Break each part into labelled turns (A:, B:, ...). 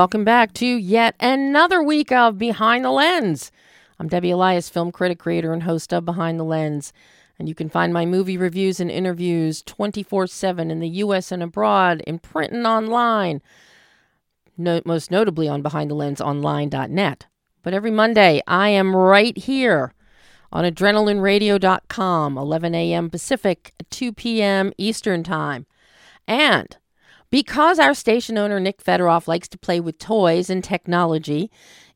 A: welcome back to yet another week of Behind the Lens. I'm Debbie Elias, film critic, creator, and host of Behind the Lens. And you can find my movie reviews and interviews 24 7 in the U.S. and abroad, in print and online, no, most notably on BehindTheLensOnline.net. But every Monday, I am right here on adrenalineradio.com, 11 a.m. Pacific, 2 p.m. Eastern Time. And because our station owner, Nick Federoff, likes to play with toys and technology,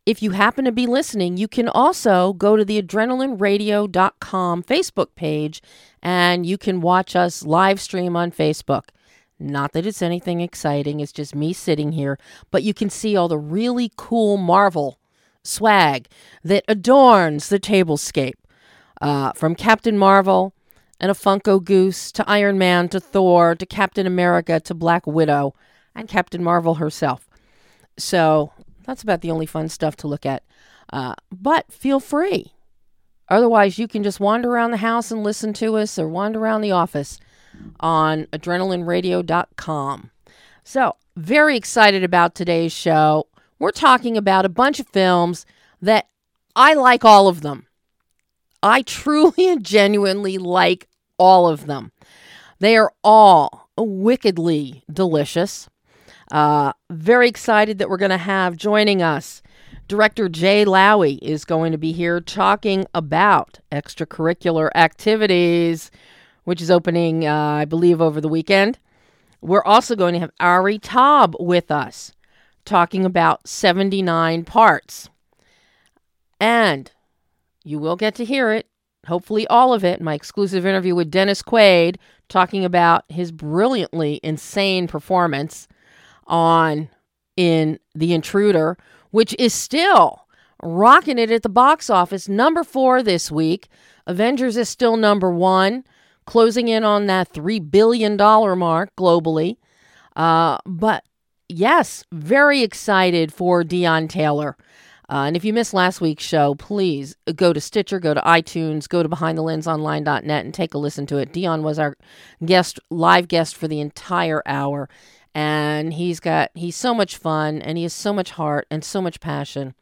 A: if you happen to be listening, you can also go to the adrenalineradio.com Facebook page and you can watch us live stream on Facebook. Not that it's anything exciting, it's just me sitting here, but you can see all the really cool Marvel swag that adorns the tablescape. Uh, from Captain Marvel and a Funko Goose to Iron Man to Thor to Captain America to Black Widow and Captain Marvel herself. So that's about the only fun stuff to look at. Uh, but feel free. Otherwise, you can just wander around the house and listen to us or wander around the office on adrenalineradio.com. So, very excited about today's show. We're talking about a bunch of films that I like all of them. I truly and genuinely like all of them. They are all wickedly delicious. Uh, very excited that we're going to have joining us. Director Jay Lowi is going to be here talking about extracurricular activities, which is opening, uh, I believe, over the weekend. We're also going to have Ari Taub with us talking about 79 parts. And you will get to hear it, hopefully all of it, my exclusive interview with Dennis Quaid talking about his brilliantly insane performance on in The Intruder, which is still rocking it at the box office. Number four this week. Avengers is still number one, closing in on that $3 billion mark globally. Uh, but yes, very excited for Deon Taylor. Uh, and if you missed last week's show, please go to Stitcher, go to iTunes, go to BehindTheLensOnline.net and take a listen to it. Deon was our guest, live guest for the entire hour, and he's got he's so much fun, and he has so much heart and so much passion.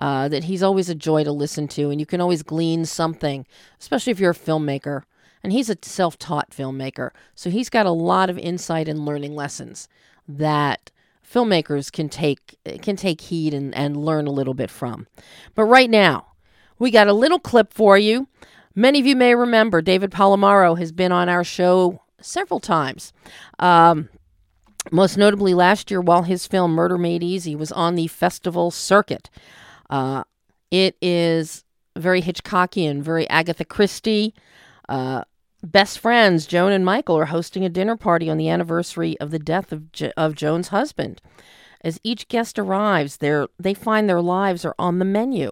A: Uh, that he's always a joy to listen to, and you can always glean something, especially if you're a filmmaker. And he's a self taught filmmaker, so he's got a lot of insight and learning lessons that filmmakers can take can take heed and, and learn a little bit from. But right now, we got a little clip for you. Many of you may remember David Palamaro has been on our show several times. Um, most notably last year while his film Murder Made Easy was on the festival circuit. Uh, it is very Hitchcockian, very Agatha Christie. Uh, best friends, Joan and Michael, are hosting a dinner party on the anniversary of the death of, of Joan's husband. As each guest arrives, they find their lives are on the menu.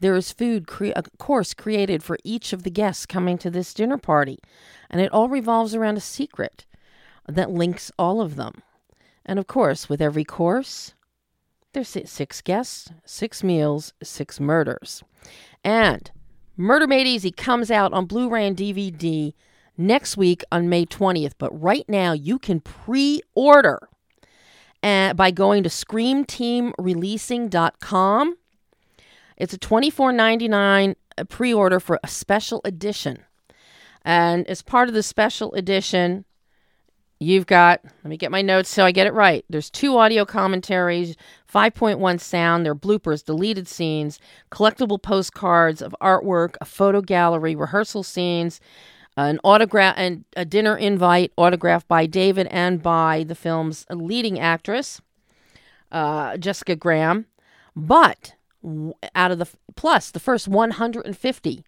A: There is food, cre- a course created for each of the guests coming to this dinner party, and it all revolves around a secret that links all of them. And of course, with every course, there's six guests, six meals, six murders. And Murder Made Easy comes out on Blu ray and DVD next week on May 20th. But right now, you can pre order uh, by going to screamteamreleasing.com. It's a $24.99 pre order for a special edition. And as part of the special edition, you've got, let me get my notes so I get it right. There's two audio commentaries, 5.1 sound, there are bloopers, deleted scenes, collectible postcards of artwork, a photo gallery, rehearsal scenes, an autograph and a dinner invite autographed by David and by the film's leading actress, uh, Jessica Graham. But out of the plus the first 150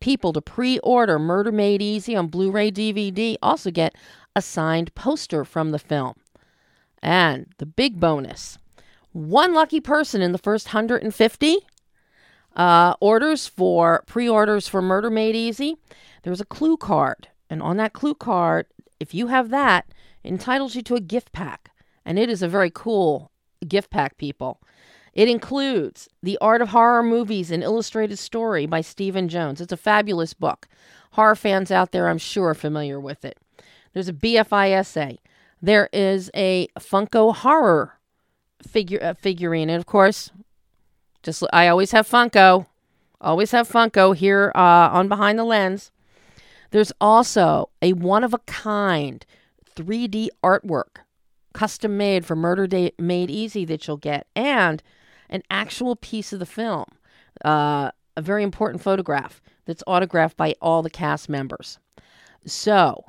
A: people to pre-order Murder Made Easy on Blu-ray DVD also get a signed poster from the film. And the big bonus, one lucky person in the first 150 uh, orders for pre-orders for Murder Made Easy there's a clue card. And on that clue card, if you have that, entitles you to a gift pack. And it is a very cool gift pack, people. It includes The Art of Horror Movies, an illustrated story by Stephen Jones. It's a fabulous book. Horror fans out there, I'm sure, are familiar with it. There's a BFI essay. There is a Funko horror figure uh, figurine, and of course, just I always have Funko, always have Funko here uh, on Behind the Lens. There's also a one of a kind 3D artwork, custom made for Murder Day Made Easy that you'll get, and an actual piece of the film, uh, a very important photograph that's autographed by all the cast members. So,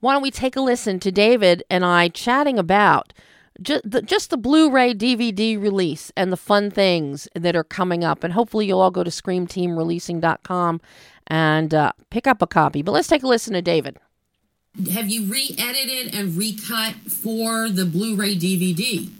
A: why don't we take a listen to David and I chatting about just the, just the Blu-ray DVD release and the fun things that are coming up, and hopefully you'll all go to ScreamTeamReleasing.com and uh, pick up a copy. But let's take a listen to David.
B: Have you re-edited and recut for the Blu-ray DVD?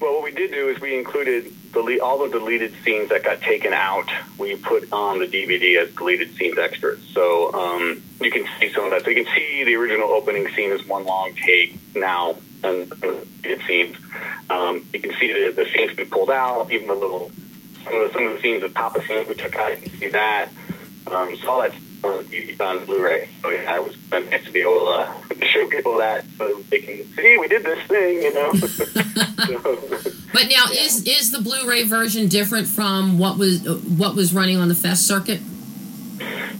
C: Well, what we did do is we included the all the deleted scenes that got taken out. We put on the DVD as deleted scenes extras. So um, you can see some of that. So you can see the original opening scene is one long take now, and deleted scenes. Um, you can see the, the scenes we pulled out, even the little some of the, some of the scenes, the Papa scenes we took out. You can see that. Um, so all that's on Blu-ray. So yeah, it was nice to be able to show people that so they can see we did this thing, you know.
B: so, but now, yeah. is is the Blu-ray version different from what was what was running on the Fest circuit?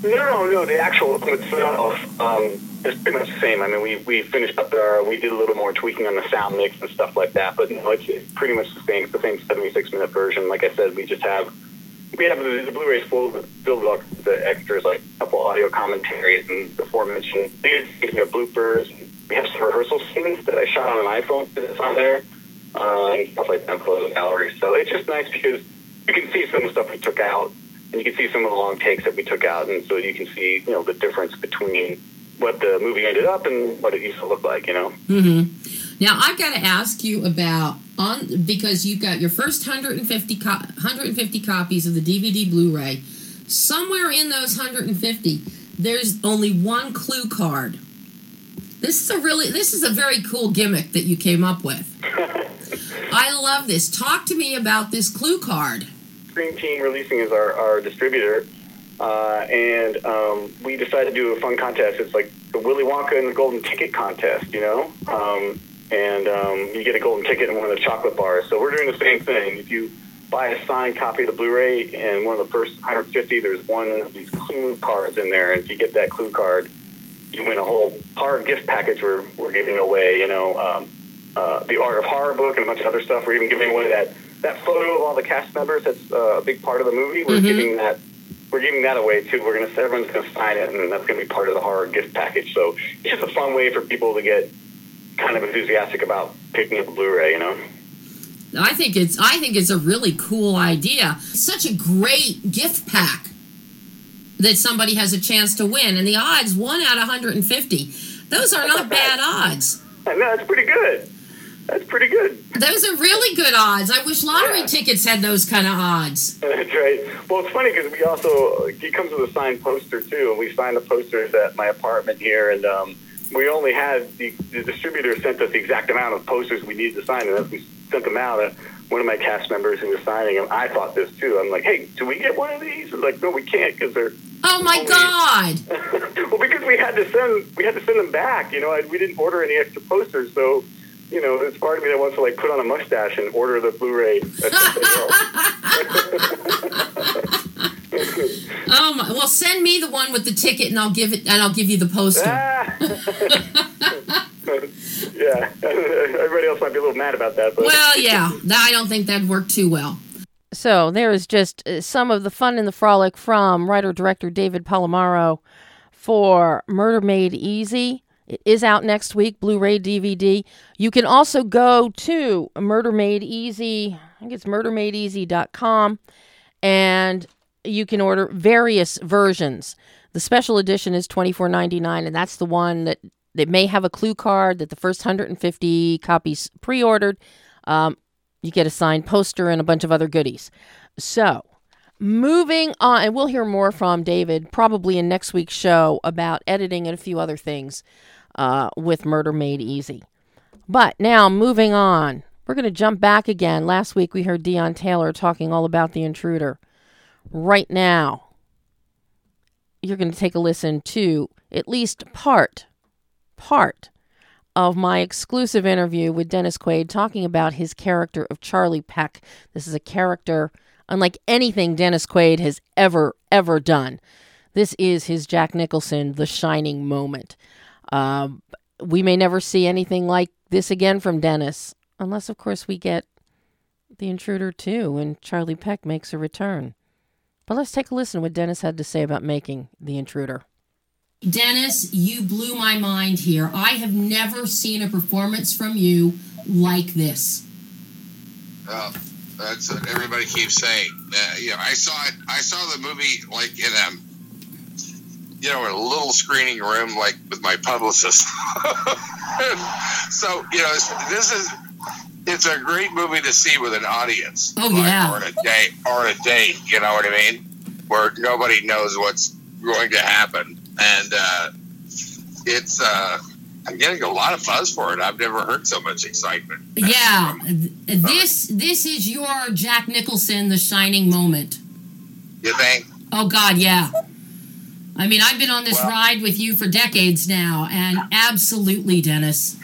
C: No, no, no. the actual itself um, is pretty much the same. I mean, we we finished up our, we did a little more tweaking on the sound mix and stuff like that, but no, it's, it's pretty much the same. It's the same 76 minute version. Like I said, we just have we have the, the Blu-rays full with filled with the extras, like a couple audio commentaries and the aforementioned bloopers. We have some rehearsal scenes that I shot on an iPhone that's on there, uh, and stuff like that for the gallery. So it's just nice because you can see some of the stuff we took out, and you can see some of the long takes that we took out, and so you can see you know the difference between what the movie ended up and what it used to look like. You know.
B: Mm-hmm. Now I've got to ask you about on because you've got your first 150 co- 150 copies of the DVD Blu-ray. Somewhere in those 150, there's only one clue card. This is a really this is a very cool gimmick that you came up with. I love this. Talk to me about this clue card.
C: Scream Team Releasing is our, our distributor, uh, and um, we decided to do a fun contest. It's like the Willy Wonka and the Golden Ticket contest, you know. Um, and um, you get a golden ticket in one of the chocolate bars. So we're doing the same thing. If you buy a signed copy of the Blu-ray and one of the first 150, there's one of these clue cards in there. And if you get that clue card, you win a whole horror gift package we're, we're giving away. You know, um, uh, the Art of Horror book and a bunch of other stuff. We're even giving away that, that photo of all the cast members. That's uh, a big part of the movie. We're mm-hmm. giving that we're giving that away too. We're gonna everyone's gonna sign it, and that's gonna be part of the horror gift package. So it's just a fun way for people to get kind of enthusiastic about picking up a Blu-ray. You know.
B: I think it's I think it's a really cool idea. Such a great gift pack that somebody has a chance to win, and the odds one out of 150. Those are not bad odds.
C: I know that's pretty good. That's pretty good.
B: Those are really good odds. I wish lottery yeah. tickets had those kind of odds.
C: That's right. Well, it's funny because we also it comes with a signed poster too, and we signed the posters at my apartment here, and um, we only had the, the distributor sent us the exact amount of posters we needed to sign, and as we sent them out, uh, one of my cast members who was signing them, I thought this too. I'm like, hey, do we get one of these? And like, no, we can't because they're.
B: Oh my
C: only...
B: God!
C: well, because we had to send we had to send them back. You know, I, we didn't order any extra posters, so you know, there's part of me that wants to like put on a mustache and order the Blu-ray.
B: oh my! Well, send me the one with the ticket, and I'll give it, and I'll give you the poster.
C: Ah. yeah, everybody else might be a little mad about that. But.
B: Well, yeah, I don't think that'd work too well.
A: So there is just uh, some of the fun and the frolic from writer director David Palamaro for Murder Made Easy. It is out next week, Blu ray DVD. You can also go to Murder Made Easy, I think it's murdermadeeasy.com, and you can order various versions. The special edition is twenty four ninety nine, and that's the one that, that may have a clue card that the first 150 copies pre ordered. Um, you get a signed poster and a bunch of other goodies. So, moving on, and we'll hear more from David probably in next week's show about editing and a few other things uh, with Murder Made Easy. But now, moving on, we're going to jump back again. Last week we heard Deon Taylor talking all about the intruder. Right now, you're going to take a listen to at least part, part
D: of my exclusive interview with Dennis Quaid talking about his character of Charlie Peck. This is a character unlike anything Dennis Quaid has ever, ever done. This is his Jack Nicholson, the shining moment. Um, we may never see anything like this again from Dennis, unless, of course, we get The Intruder 2 and Charlie Peck makes a return. But let's take a listen to what Dennis had to say about making The Intruder.
A: Dennis, you blew my mind here. I have never seen a performance from you like this.
E: Well, that's what everybody keeps saying. Uh, you know, I saw it. I saw the movie like in a, you know, in a little screening room, like with my publicist. so you know, this is it's a great movie to see with an audience.
A: Oh yeah,
E: or a day or a date. You know what I mean? Where nobody knows what's going to happen, and uh, it's. Uh, I'm getting a lot of buzz for it. I've never heard so much excitement.
A: Yeah, this this is your Jack Nicholson, the shining moment.
E: You think?
A: Oh God, yeah. I mean, I've been on this well, ride with you for decades now, and absolutely, Dennis.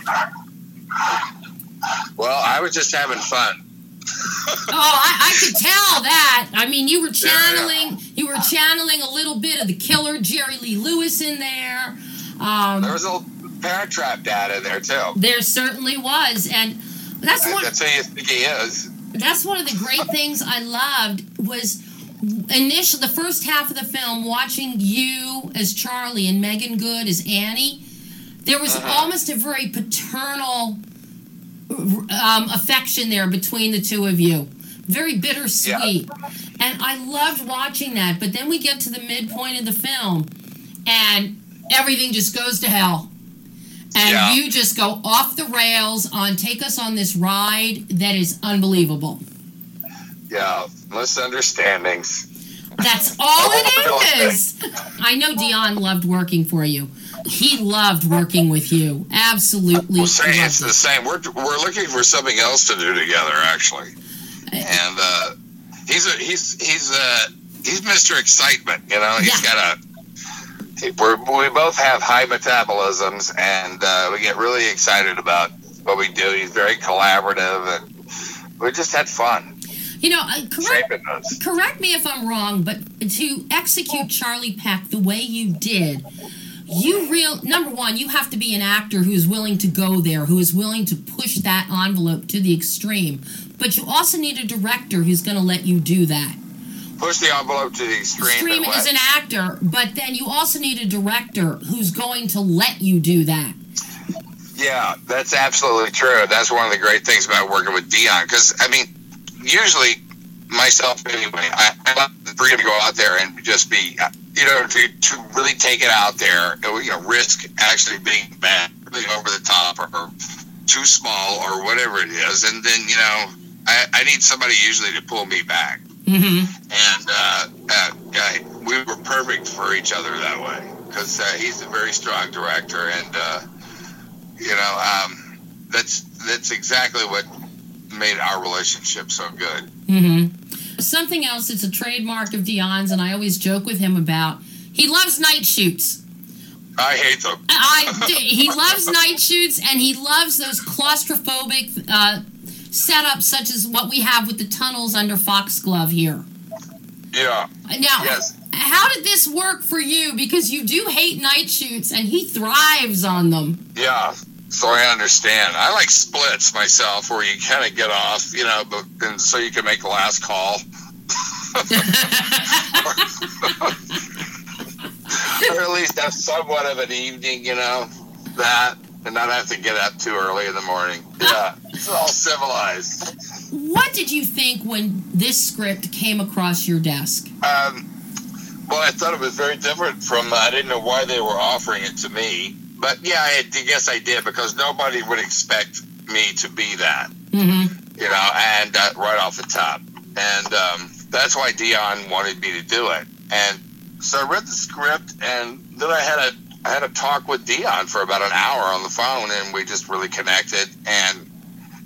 E: Well, I was just having fun.
A: oh, I, I, could tell that. I mean, you were channeling, yeah, yeah. you were channeling a little bit of the killer Jerry Lee Lewis in there.
E: Um, there was a Parent Trap data there too.
A: There certainly was, and that's what.
E: That's who you think he is.
A: That's one of the great things I loved was initially the first half of the film watching you as Charlie and Meagan Good as Annie. There was uh-huh. almost a very paternal um, affection there between the two of you. Very bittersweet. Yeah. And I loved watching that. But then we get to the midpoint of the film and everything just goes to hell and yeah. you just go off the rails on take us on this ride that is unbelievable.
E: Yeah, misunderstandings.
A: That's all it is. I know Deon loved working for you. He loved working with you. Absolutely.
E: Well, say it's it. the same. We're, we're looking for something else to do together, actually. And uh, he's a, he's he's uh, he's Mr. Excitement. You know, he's yeah. got a we're, we both have high metabolisms, and uh, we get really excited about what we do. He's very collaborative, and we just had fun.
A: You know, uh, correct, correct me if I'm wrong, but to execute Charlie Peck the way you did, you real number one, you have to be an actor who's willing to go there, who is willing to push that envelope to the extreme. But you also need a director who's going to let you do that
E: push the envelope to the extreme.
A: Extreme as an actor, but then you also need a director who's going to let you do that.
E: Yeah, that's absolutely true. That's one of the great things about working with Deon. Because I mean, usually myself anyway, I, I love the freedom to go out there and just be, you know, to, to really take it out there, you know, risk actually being bad, really over the top or too small or whatever it is, and then you know, I, I need somebody usually to pull me back. Mm-hmm. And uh, uh, we were perfect for each other that way because uh, he's a very strong director, and uh, you know um, that's that's exactly what made our relationship so good.
A: Mm-hmm. Something else that's a trademark of Deon's, and I always joke with him about. He loves night shoots.
E: I hate them.
A: I he loves night shoots, and he loves those claustrophobic uh, setup such as what we have with the tunnels under Foxglove here.
E: Yeah.
A: Now,
E: yes.
A: how did this work for you? Because you do hate night shoots, and he thrives on them.
E: Yeah. So I understand. I like splits myself, where you kind of get off, you know, but and so you can make the last call. or at least have somewhat of an evening, you know, that and not have to get up too early in the morning. Yeah, it's all civilized.
A: What did you think when this script came across your desk?
E: Um, well, I thought it was very different from. Uh, I didn't know why they were offering it to me, but yeah, I, I guess I did because nobody would expect me to be that. Mm-hmm. You know, and uh, right off the top, and um, that's why Deon wanted me to do it. And so I read the script, and then I had a I had a talk with Deon for about an hour on the phone, and we just really connected and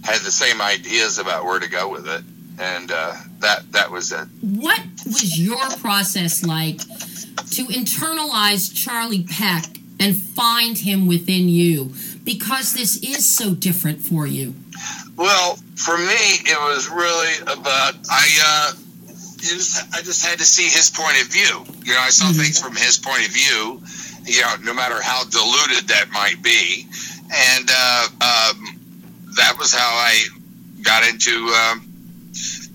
E: had the same ideas about where to go with it, and uh, that that was it.
A: What was your process like to internalize Charlie Peck and find him within you?
B: because this is so different for you?
E: Well, for me, it was really about I. Uh, just, I just had to see his point of view. You know, I saw mm-hmm. things from his point of view. You know, no matter how diluted that might be, and uh, um, that was how I got into um,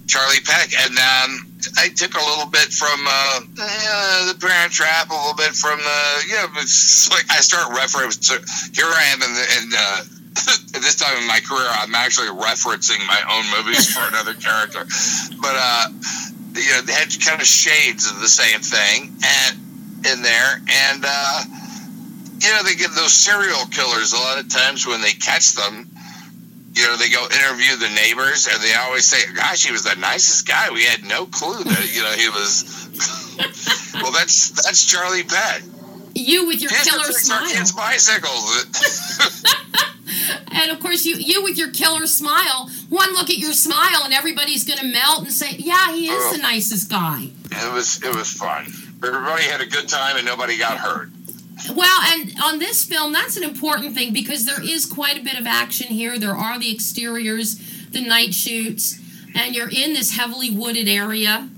E: Charlie Peck, and um, I took a little bit from uh, uh, the Parent Trap, a little bit from the yeah. It's like I start referencing. Here I am in, the, in uh, at this time in my career, I'm actually referencing my own movies for another character, but uh, you know, they had kind of shades of the same thing and in there, and uh, you know, they get those serial killers a lot of times when they catch them you know, they go interview the neighbors, and they always say, "Gosh, he was the nicest guy. We had no clue that you know he was." well, that's that's Charlie Peck.
B: You with your killer smile.
E: Kids' bicycles.
B: and of course, you you with your killer smile. One look at your smile, and everybody's going to melt and say, "Yeah, he is oh, the nicest guy."
E: It was it was fun. Everybody had a good time, and nobody got hurt.
B: Well, and on this film, that's an important thing because there is quite a bit of action here. There are the exteriors, the night shoots, and you're in this heavily wooded area.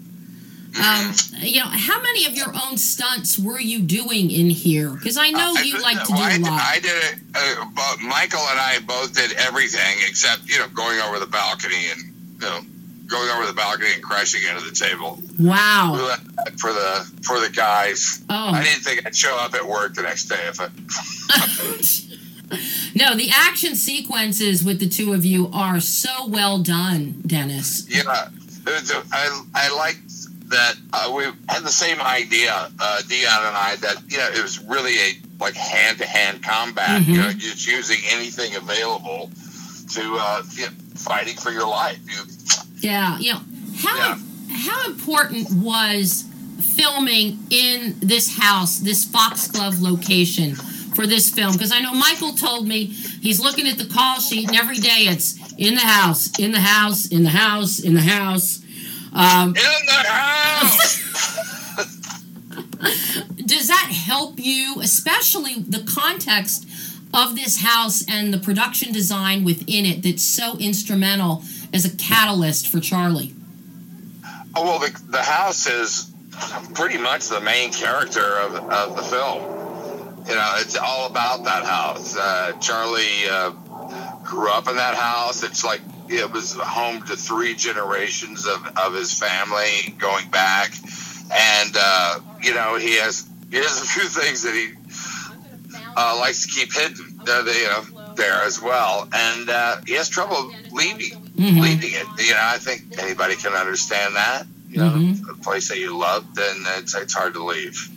B: Um, you know, how many of your own stunts were you doing in here? Because I know uh, you like to well, do a lot.
E: I did it. Uh, Michael and I both did everything except you know going over the balcony and you know going over the balcony and crashing into the table.
B: Wow.
E: For the for the guys. Oh. I didn't think I'd show up at work the next day if I
B: No, the action sequences with the two of you are so well done, Dennis.
E: Yeah. I, I like that uh, we had the same idea, uh, Deon and I, that you know it was really a like hand to hand combat. Mm-hmm. You know, just using anything available to uh, you know, fighting for your life. You,
B: yeah, you know how yeah. how important was filming in this house, this Foxglove location for this film? Because I know Michael told me he's looking at the call sheet, and every day it's in the house, in the house, in the house, in the house.
E: Um, in the house.
B: does that help you, especially the context of this house and the production design within it that's so instrumental as a catalyst for Charlie?
E: Oh, well, the, the house is pretty much the main character of, of the film. You know, it's all about that house. Uh, Charlie uh, grew up in that house. It's like it was home to three generations of, of his family going back. And, uh, you know, he has, he has a few things that he uh, likes to keep hidden. Uh, you know, there as well, and uh, he has trouble leaving mm-hmm. leaving it. You know, I think anybody can understand that. You know, mm-hmm. a place that you love, then it's, it's hard to leave.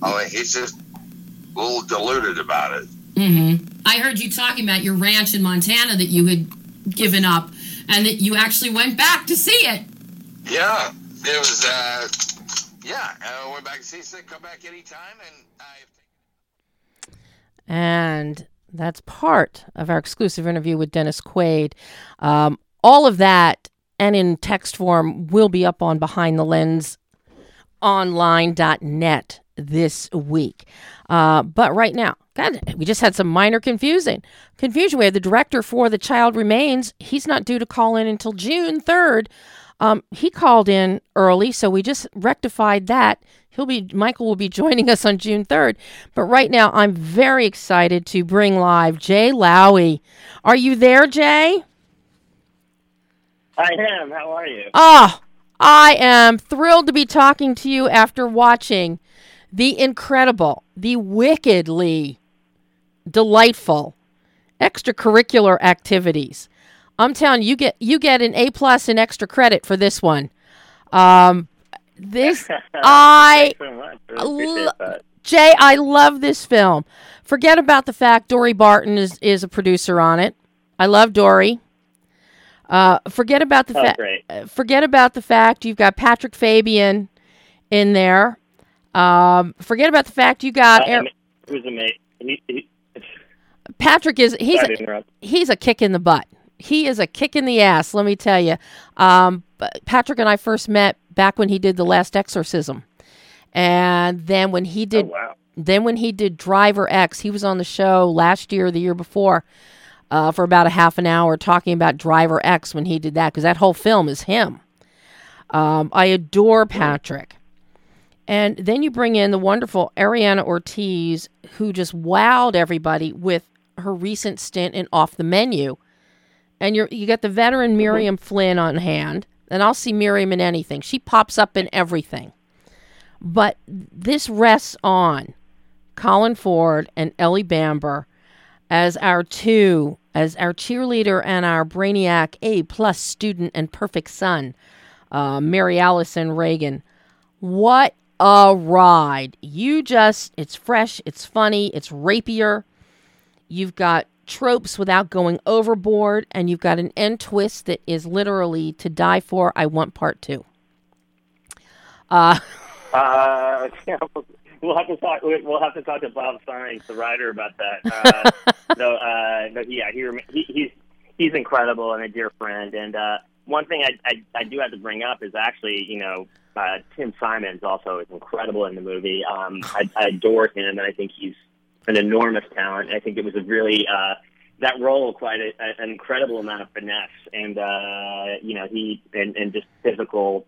E: I mean, he's just a little deluded about it.
B: Mm-hmm. I heard you talking about your ranch in Montana that you had given up, and that you actually went back to see it.
E: Yeah, it was. Uh, yeah, I went back to see it. Come back anytime, and I.
A: And that's part of our exclusive interview with Dennis Quaid. Um, all of that and in text form will be up on Behind the Lens online.net this week. Uh, but right now, God, we just had some minor confusing confusion. We had the director for The Child Remains. He's not due to call in until June 3rd. Um, he called in early, so we just rectified that. He'll be Michael will be joining us on June 3rd. But right now, I'm very excited to bring live Jay Lowi. Are you there, Jay?
F: I am. How are you?
A: Oh, I am thrilled to be talking to you after watching the incredible, the wickedly delightful extracurricular activities. I'm telling you, you get you get an A plus in extra credit for this one. Um, this I
F: so
A: Jay, I love this film. Forget about the fact Dory Barton is is a producer on it. I love Dory. Uh, forget about the
F: oh,
A: fact. Uh, forget about the fact you've got Patrick Fabian in there. Um, forget about the fact you got.
F: Uh, who's amazing? He, he,
A: Patrick is he's a, he's a kick in the butt. He is a kick in the ass. Let me tell you. Um, Patrick and I first met back when he did the Last Exorcism, and then when he did,
F: oh, wow.
A: then when he did Driver X, he was on the show last year, or the year before, uh, for about a half an hour talking about Driver X when he did that because that whole film is him. Um, I adore Patrick. And then you bring in the wonderful Ariana Ortiz, who just wowed everybody with her recent stint in Off the Menu. And you're you got the veteran Miriam Flynn on hand, and I'll see Miriam in anything. She pops up in everything. But this rests on Colin Ford and Ellie Bamber as our two, as our cheerleader and our brainiac A plus student and perfect son, uh, Mary Allison Reagan. What a ride! You just, it's fresh, it's funny, it's rapier. You've got tropes without going overboard, and you've got an end twist that is literally to die for. I want part two. Uh,
F: Uh, we'll have to talk. We'll have to talk to Bob Saenz, the writer, about that. Uh, no, uh, no, yeah, he, he he's he's incredible and a dear friend. And uh, one thing I, I I do have to bring up is actually, you know, uh, Tim Simons also is incredible in the movie. Um, I, I adore him, and I think he's an enormous talent. I think it was a really uh, that role quite a, a, an incredible amount of finesse, and uh, you know he and, and just physical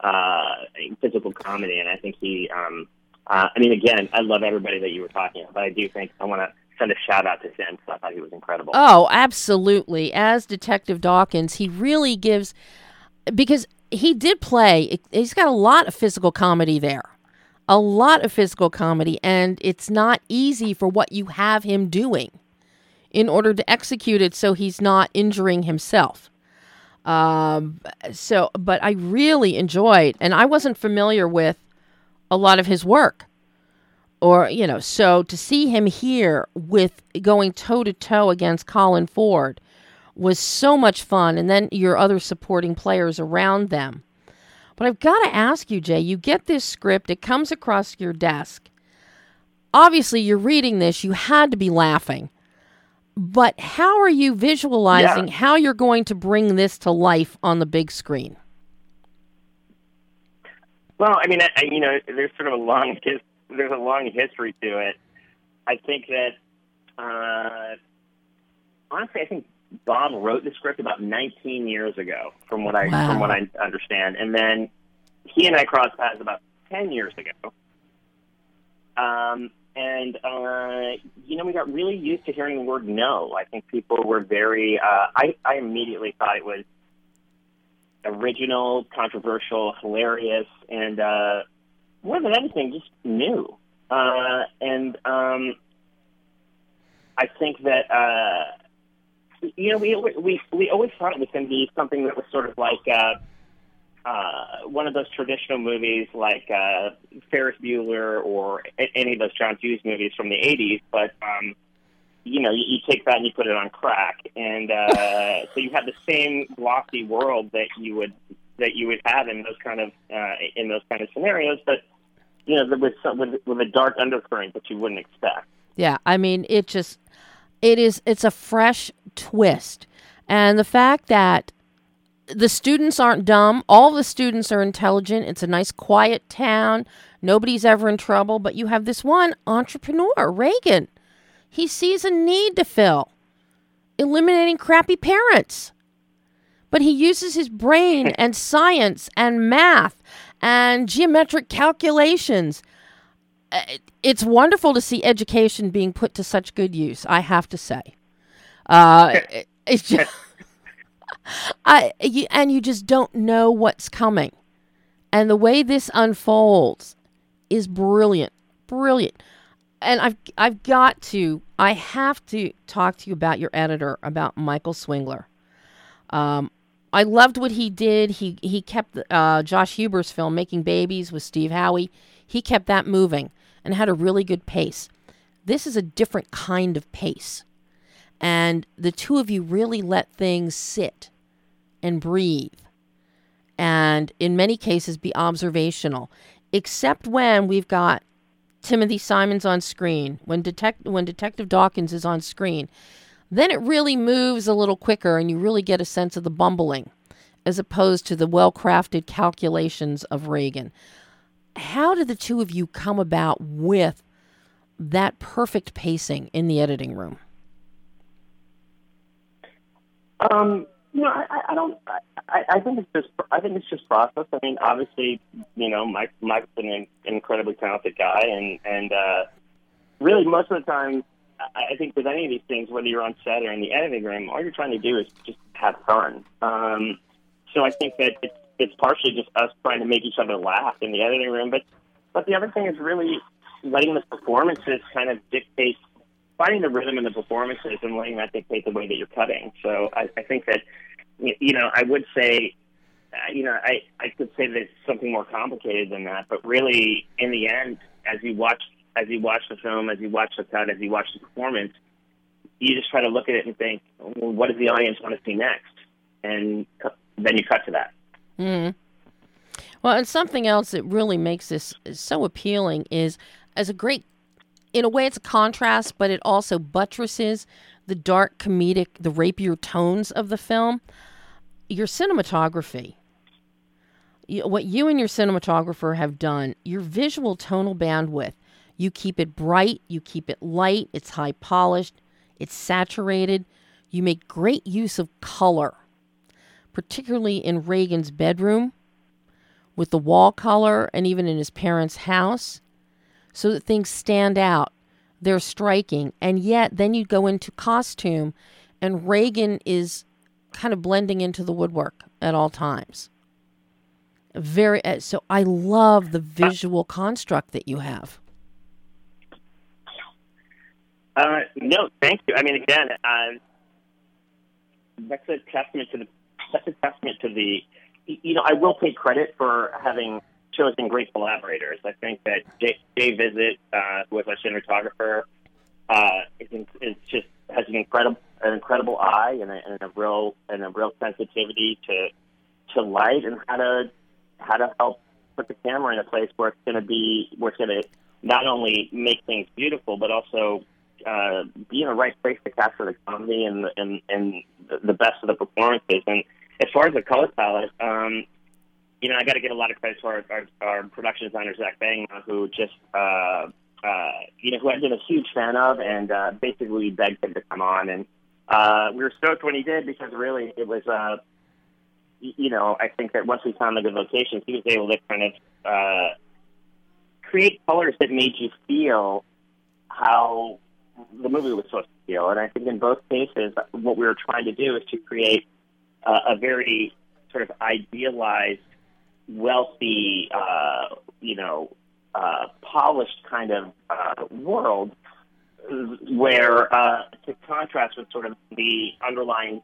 F: uh, physical comedy. And I think he, um, uh, I mean, again, I love everybody that you were talking about, but I do think I want to send a shout out to Tim. because I thought he was incredible.
A: Oh, absolutely. As Detective Dawkins, he really gives because he did play. He's got a lot of physical comedy there, a lot of physical comedy, and it's not easy for what you have him doing in order to execute it so he's not injuring himself. Um, so, but I really enjoyed, and I wasn't familiar with a lot of his work, or you know, so to see him here with going toe to toe against Colin Ford was so much fun, and then your other supporting players around them. But I've got to ask you, Jay, you get this script, it comes across your desk. Obviously, you're reading this, you had to be laughing but how are you visualizing
F: Yeah.
A: how you're going to bring this to life on the big screen?
F: Well, I mean, I, I- you know, there's sort of a long his, there's a long history to it. I think that uh, honestly, I think Bob wrote the script about 19 years ago, from what I
A: Wow.
F: from what I understand, and then he and I crossed paths about 10 years ago. Um, and uh, you know, we got really used to hearing the word "no." I think people were very. Uh, I I immediately thought it was original, controversial, hilarious, and uh, more than anything, just new. Uh, and um, I think that uh, you know we we we always thought it was going to be something that was sort of like uh, uh, one of those traditional movies like uh, Ferris Bueller or any of those John Hughes movies from the '80s, but um, you know, you, you take that and you put it on crack, and uh, so you have the same glossy world that you would that you would have in those kind of uh, in those kind of scenarios, but you know, with some, with with a dark undercurrent that you wouldn't expect.
A: Yeah, I mean, it just it is it's a fresh twist. And the fact that the students aren't dumb, all the students are intelligent. It's a nice quiet town. Nobody's ever in trouble, but you have this one entrepreneur, Reagan. He sees a need to fill, eliminating crappy parents. But he uses his brain and science and math and geometric calculations uh, it's wonderful to see education being put to such good use. I have to say, uh, it- it's just, I you, and you just don't know what's coming, and the way this unfolds is brilliant, brilliant. And I've I've got to I have to talk to you about your editor about Michael Swingler. Um, I loved what he did. He he kept uh, Josh Huber's film Making Babies with Steve Howey. He kept that moving and had a really good pace. This is a different kind of pace. And the two of you really let things sit and breathe. And in many cases be observational, except when we've got Timothy Simons on screen, when detect when Detective Dawkins is on screen, then it really moves a little quicker and you really get a sense of the bumbling as opposed to the well crafted calculations of Reagan. How did the two of you come about with that perfect pacing in the editing room?
F: Um, you know, I, I don't. I, I think it's just. I think it's just process. I mean, obviously, you know, Mike Mike's an, incredibly talented guy, and and uh, really most of the time, I, I think with any of these things, whether you're on set or in the editing room, all you're trying to do is just have fun. Um, so I think that it's it's partially just us trying to make each other laugh in the editing room, but but the other thing is really letting the performances kind of dictate finding the rhythm in the performances and letting that dictate the way that you're cutting. So I, I think that you know I would say uh, you know I I could say that it's something more complicated than that, but really in the end, as you watch as you watch the film, as you watch the cut, as you watch the performance, you just try to look at it and think, well, what does the audience want to see next, and then you cut to that.
A: Mm. Well, and something else that really makes this so appealing is as a great in a way it's a contrast, but it also buttresses the dark comedic, the rapier tones of the film. Your cinematography, what you and your cinematographer have done, your visual tonal bandwidth, you keep it bright, you keep it light, it's high polished, it's saturated. You make great use of color, particularly in Reagan's bedroom with the wall color and even in his parents' house so that things stand out. They're striking. And yet, then you go into costume, and Reagan is kind of blending into the woodwork at all times. Very uh, so. I love the visual construct that you have.
F: Uh, no, thank you. I mean, again, uh, that's a testament to the that's a testament to the. You know, I will take credit for having chosen great collaborators. I think that Jay, Jay Visit, uh, who was our cinematographer, uh, is, is just has an incredible an incredible eye and a, and a real and a real sensitivity to to light and how to how to help put the camera in a place where it's going to be where it's going to not only make things beautiful but also uh, be in the right place to capture the comedy and and and the best of the performances. And as far as the color palette, um, you know, I got to give a lot of credit to our, our, our production designer Zach Bang, who just, uh, uh, you know, who I've been a huge fan of, and uh, basically begged him to come on, and uh, we were stoked when he did because really it was, uh, you know, I think that once we found good location, he was able to kind of uh, create colors that made you feel how the movie was supposed to feel, and I think in both cases, what we were trying to do is to create uh, a very sort of idealized wealthy, uh, you know, uh, polished kind of uh, world where uh, to contrast with sort of the underlying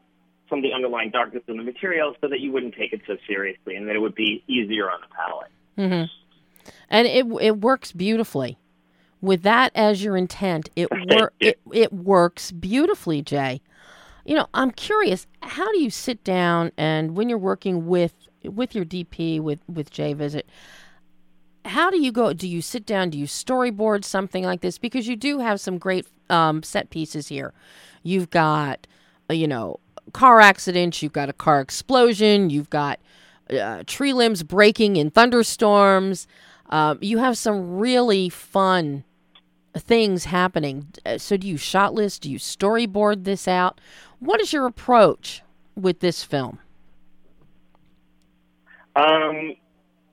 F: some of the underlying darkness in the material so that you wouldn't take it so seriously and that it would be easier on the palate.
A: Mm-hmm. And it it works beautifully. With that as your intent, it wor- it it works beautifully, Jay. You know, I'm curious, how do you sit down and when you're working with with your DP with with Jay Visit, how do you go? Do you sit down? Do you storyboard something like this? Because you do have some great um, set pieces here. You've got, uh, you know, car accidents. You've got a car explosion. You've got uh, tree limbs breaking in thunderstorms. Uh, you have some really fun things happening. Uh, so, do you shot list? Do you storyboard this out? What is your approach with this film?
F: Um,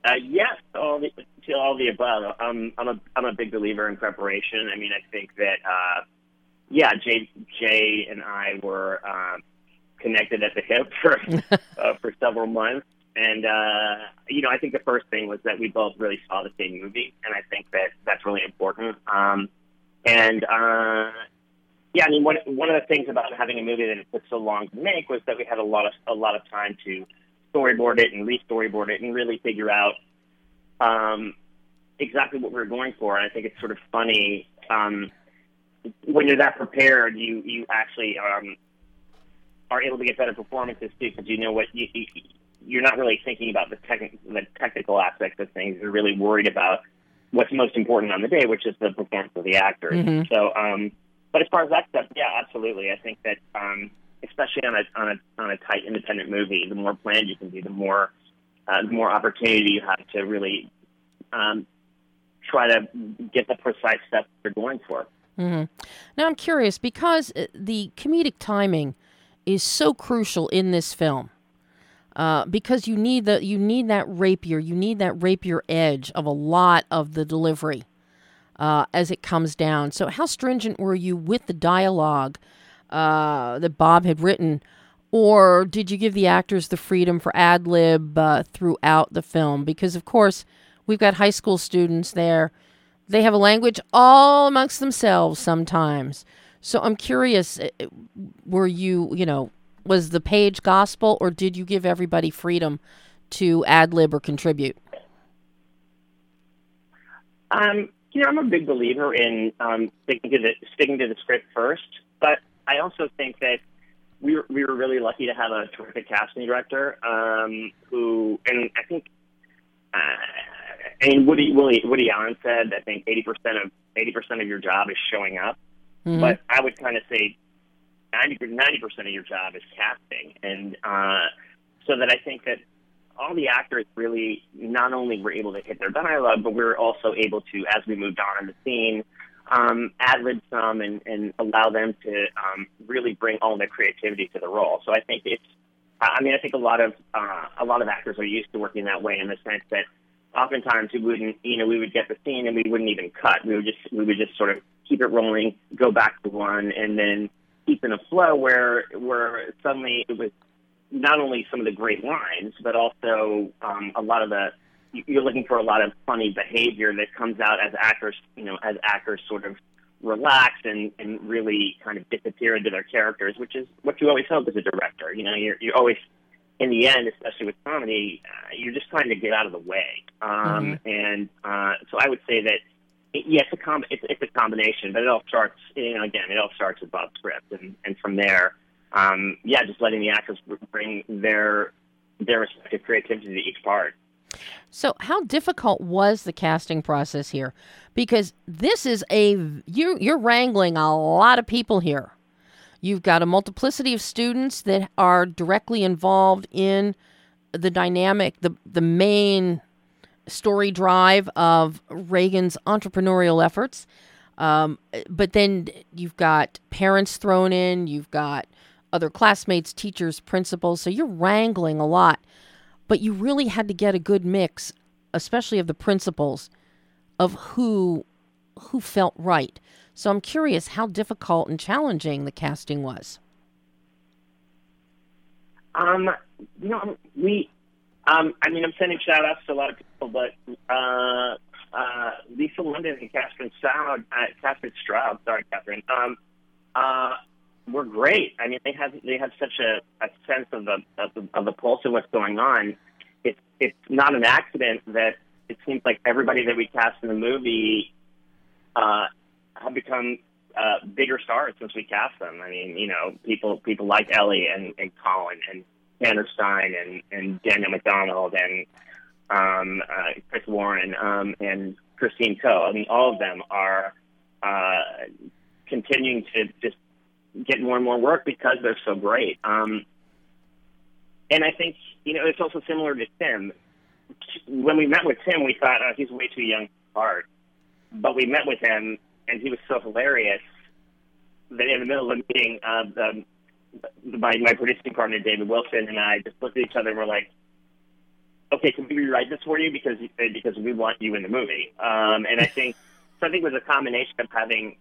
F: uh, yes, all the, to all the above. Um, I'm a I'm a big believer in preparation. I mean, I think that uh, yeah, Jay Jay and I were um, connected at the hip for uh, for several months, and uh, you know, I think the first thing was that we both really saw the same movie, and I think that that's really important. Um, and uh, yeah, I mean, one one of the things about having a movie that it took so long to make was that we had a lot of a lot of time to storyboard it and re-storyboard it and really figure out um, exactly what we are going for. And I think it's sort of funny um, when you're that prepared, you you actually um, are able to get better performances too because you know what you, you you're not really thinking about the, techn- the technical aspects of things. You're really worried about what's most important on the day, which is the performance of the actors. Mm-hmm. So, um, but as far as that stuff, yeah, absolutely. I think that um, especially on a on a on a tight independent movie, the more planned you can be, the more uh, the more opportunity you have to really um, try to get the precise steps you're going for.
A: Mm-hmm. Now I'm curious because uh, the comedic timing is so crucial in this film. Uh, because you need the you need that rapier, you need that rapier edge of a lot of the delivery uh, as it comes down. So, how stringent were you with the dialogue uh, that Bob had written, or did you give the actors the freedom for ad lib uh, throughout the film? Because, of course, we've got high school students there. They have a language all amongst themselves sometimes. So I'm curious, uh, were you, you know, was the page gospel or did you give everybody freedom to ad lib or contribute?
F: Um, you know, I'm a big believer in um, sticking to the sticking to the script first, but I also think that we were, we were really lucky to have a terrific casting director um, who, and I think, uh, I mean, Woody, Woody Woody Allen said, I think 80 percent of 80 percent of your job is showing up, mm-hmm. but I would kind of say 90 percent of your job is casting, and uh, so that I think that all the actors really not only were able to hit their dialogue, but we were also able to, as we moved on in the scene, um, ad lib some and, and allow them to um, really bring all their creativity to the role. So I think it's, I mean, I think a lot of uh, a lot of actors are used to working that way in the sense that oftentimes we wouldn't, you know, we would get the scene and we wouldn't even cut. We would just we would just sort of keep it rolling, go back to one, and then keep in a flow where where suddenly it was not only some of the great lines, but also um, a lot of the you're looking for a lot of funny behavior that comes out as actors, you know, as actors sort of relax and, and really kind of disappear into their characters, which is what you always hope as a director. You know, you're, you're always, in the end, especially with comedy, uh, you're just trying to get out of the way. Um, mm-hmm. And uh, so I would say that, it, yes, a com- it's, it's a combination, but it all starts, you know, again, it all starts with Bob's script. And, and from there, um, yeah, just letting the actors bring their their respective creativity to each part.
A: So, how difficult was the casting process here? Because this is a you you're wrangling a lot of people here. You've got a multiplicity of students that are directly involved in the dynamic, the the main story drive of Reagan's entrepreneurial efforts. Um, but then you've got parents thrown in. You've got other classmates, teachers, principals. So you're wrangling a lot. But you really had to get a good mix, especially of the principles of who who felt right. So I'm curious how difficult and challenging the casting was.
F: Um, you know, we, um, I mean, I'm sending shout outs to a lot of people, but uh, uh, Lisa London and Catherine Stroud, uh, Catherine Stroud, sorry, Catherine, um, uh, were great. I mean, they have they have such a, a sense of the, of the of the pulse of what's going on. It's it's not an accident that it seems like everybody that we cast in the movie uh, have become uh, bigger stars since we cast them. I mean, you know, people people like Ellie and, and Colin and Tanner Stine and, and Daniel McDonald and um, uh, Chris Warren um, and Christine Ko. I mean, all of them are uh, continuing to just get more and more work because they're so great. Um, and I think you know it's also similar to Tim. When we met with Tim, we thought oh, he's way too young for part, but we met with him and he was so hilarious that in the middle of the meeting, uh, the, my my producing partner David Wilson and I just looked at each other and we're like, "Okay, can we rewrite this for you because because we want you in the movie?" Um, and I think so. I think it was a combination of having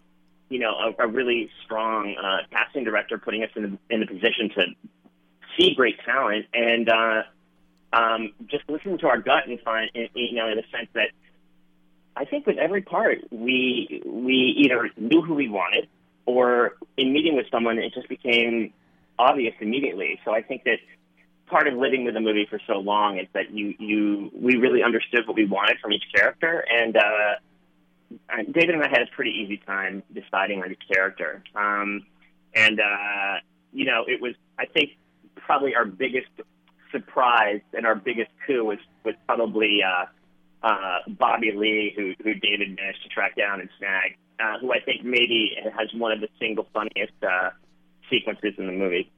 F: you know, a, a really strong uh, casting director putting us in the, in the position to see great talent and uh, um, just listen to our gut and find, you know, in the sense that I think with every part we we either knew who we wanted or in meeting with someone it just became obvious immediately. So I think that part of living with a movie for so long is that you you we really understood what we wanted from each character and. Uh, David and I had a pretty easy time deciding on each character. Um, and, uh, you know, it was, I think, probably our biggest surprise and our biggest coup was, was probably uh, uh, Bobby Lee, who, who David managed to track down and snag, uh, who I think maybe has one of the single funniest uh, sequences in the movie.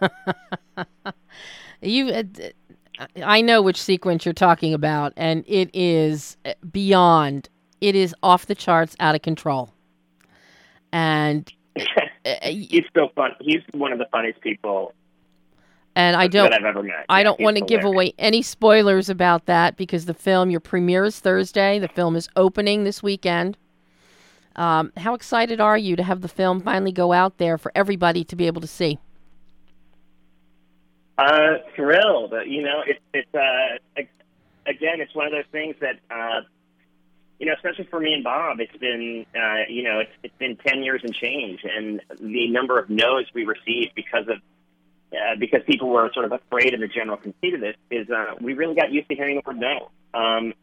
A: you, uh, I know which sequence you're talking about, and it is uh, beyond. It is off the charts, out of control. And uh,
F: he's so fun. He's one of the funniest people
A: and I don't
F: that I've ever met.
A: I don't want to give away any spoilers about that because the film your premiere is Thursday. The film is opening this weekend. Um, how excited are you to have the film finally go out there for everybody to be able to see?
F: Uh, thrilled. You know, it's it's uh, again, it's one of those things that uh, you know, especially for me and Bob, it's been uh, you know, it's it's been ten years and change, and the number of no's we received because of uh, because people were sort of afraid of the general conceit of this is uh, we really got used to hearing the word no. Um,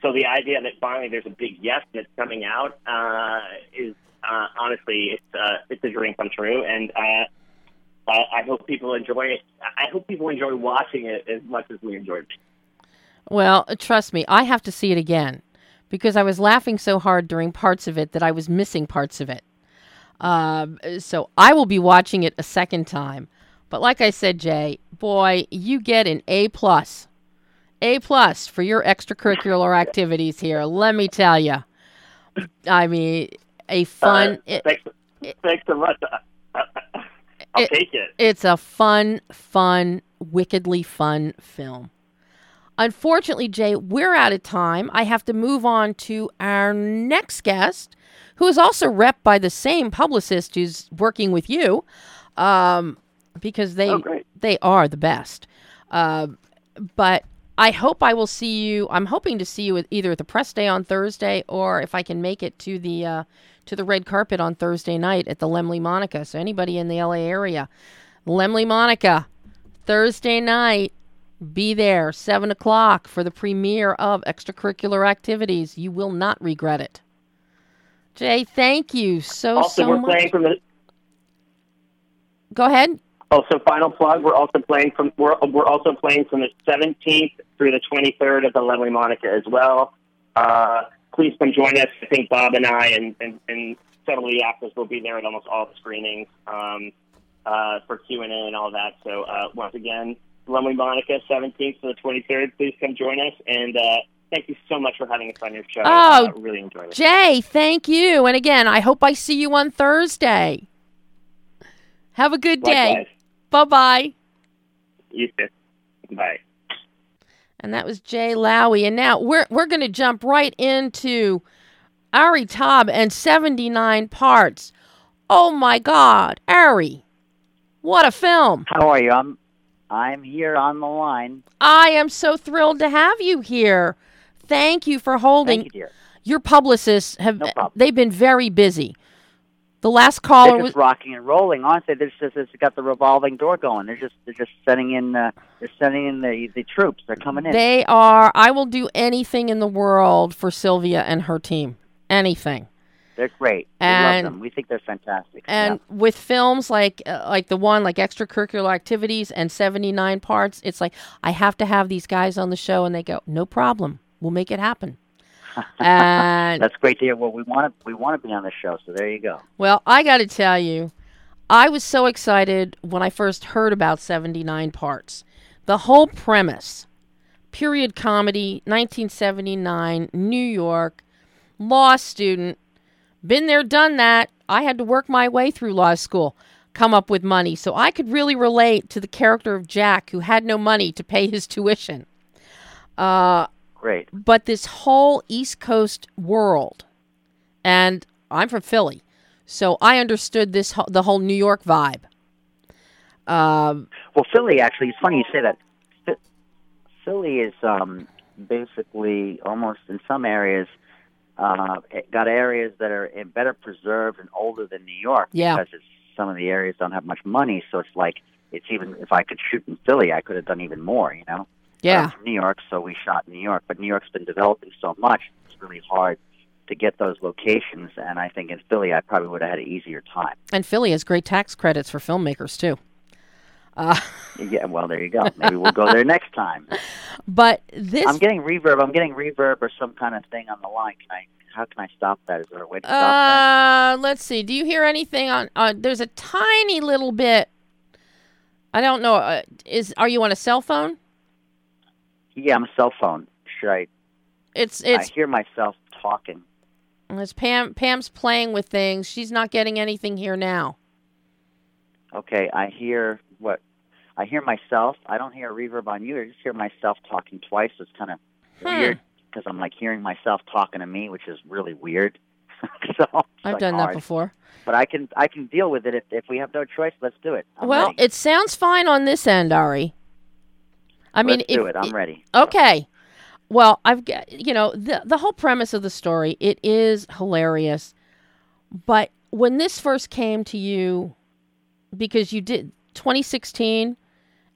F: so the idea that finally there's a big yes that's coming out uh, is uh, honestly it's uh, it's a dream come true, and uh, I, I hope people enjoy it. I hope people enjoy watching it as much as we enjoyed it.
A: Well, uh, trust me, I have to see it again because I was laughing so hard during parts of it that I was missing parts of it. Um, so I will be watching it a second time. But like I said, Jay, boy, you get an A plus, A plus for your extracurricular activities here. Let me tell you. I mean, a fun.
F: Uh,
A: it-
F: thanks, thanks so much. I'll
A: It-
F: take it.
A: it's a fun, fun, wickedly fun film. Unfortunately, Jay, we're out of time. I have to move on to our next guest, who is also rep by the same publicist who's working with you, um, because they
F: oh,
A: they are the best. Uh, but I hope I will see you. I'm hoping to see you at either at the press day on Thursday, or if I can make it to the uh, to the red carpet on Thursday night at the Laemmle Monica. So anybody in the LA area, Laemmle Monica, Thursday night, be there seven o'clock for the premiere of extracurricular activities. You will not regret it. Jay, thank you so
F: Also,
A: so
F: we're
A: much.
F: playing from the.
A: Go ahead.
F: Also, final plug. We're also playing from. We're we're also playing from the 17th through the 23rd at the Laemmle Monica as well. Uh, please come join us. I think Bob and I and and, and several of the actors will be there at almost all the screenings um, uh, for Q and A and all that. So uh, once again, Laemmle Monica, 17th to the 23rd. Please come join us and. Uh, Thank you so much for having us on your show.
A: Oh,
F: uh, really enjoyed it.
A: Jay, thank you. And again, I hope I see you on Thursday. Have a good day.
F: Likewise.
A: Bye bye.
F: You too. Bye.
A: And that was Jay Lowi. And now we're we're gonna jump right into Ari Taub and 79 parts. Oh my god, Ari. What a film.
G: How are you? I'm I'm here on the line.
A: I am so thrilled to have you here. Thank you for holding.
G: Thank you, dear.
A: Your publicists have
G: No problem.
A: they've been very busy. The last caller
G: They're
A: was
G: just rocking and rolling. Honestly, they're just it's got the revolving door going. They're just they're just sending in uh, they're sending in the the troops. They're coming in.
A: They are. I will do anything in the world for Sylvia and her team. Anything.
G: They're great. We love them. We think they're fantastic.
A: And with films like uh, like the one like extracurricular activities and 79 parts, it's like I have to have these guys on the show and they go, "No problem. We'll make it happen." And
G: that's great to hear. Well, we want to we want to be on the show. So there you go.
A: well, I got to tell you, I was so excited when I first heard about 79 parts. The whole premise, period comedy, 1979, New York, law student, been there, done that. I had to work my way through law school, come up with money. So I could really relate to the character of Jack, who had no money to pay his tuition. Uh,
G: Great.
A: but this whole East Coast world, and I'm from Philly, so I understood this whole, the whole New York vibe. Um,
G: Well, Philly actually, it's funny you say that. Phi- Philly is um, basically almost in some areas uh, got areas that are better preserved and older than New York
A: Yeah.
G: because it's, some of the areas don't have much money. So it's like it's even if I could shoot in Philly, I could have done even more. You know.
A: Yeah,
G: from New York, so we shot in New York. But New York's been developing so much; it's really hard to get those locations. And I think in Philly, I probably would have had an easier time.
A: and Philly has great tax credits for filmmakers too. Uh,
G: Yeah, well, there you go. Maybe we'll go there next time.
A: but this,
G: I'm getting reverb. I'm getting reverb or some kind of thing on the line. Can I? How can I stop that? Is there a way to stop that?
A: uh, let's see. Do you hear anything on? Uh, there's a tiny little bit. I don't know. Uh, is are you on a cell phone?
G: Yeah, I'm a cell phone. Should I?
A: It's it's.
G: I hear myself talking.
A: it's Pam. Pam's playing with things. She's not getting anything here now.
G: Okay, I hear what? I hear myself. I don't hear a reverb on you. I just hear myself talking twice. It's kind of
A: Hmm.
G: weird because I'm like hearing myself talking to me, which is really weird. so
A: I've
G: like,
A: done that before.
G: But I can I can deal with it if if we have no choice. Let's do it. I'm
A: well,
G: ready.
A: it sounds fine on this end, Ari. I mean,
G: let's
A: if,
G: do it. I'm ready.
A: Okay. Well, I've got you know the the whole premise of the story. It is hilarious, but when this first came to you, because you did 2016,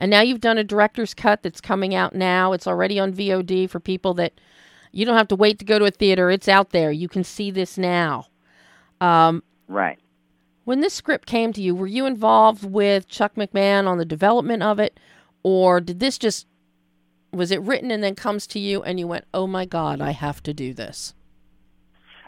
A: and now you've done a director's cut that's coming out now. It's already on VOD for people that you don't have to wait to go to a theater. It's out there. You can see this now. Um,
G: Right.
A: when this script came to you, were you involved with Chuck McMahon on the development of it, or did this just was it written and then comes to you and you went, "Oh my God, I have to do this"?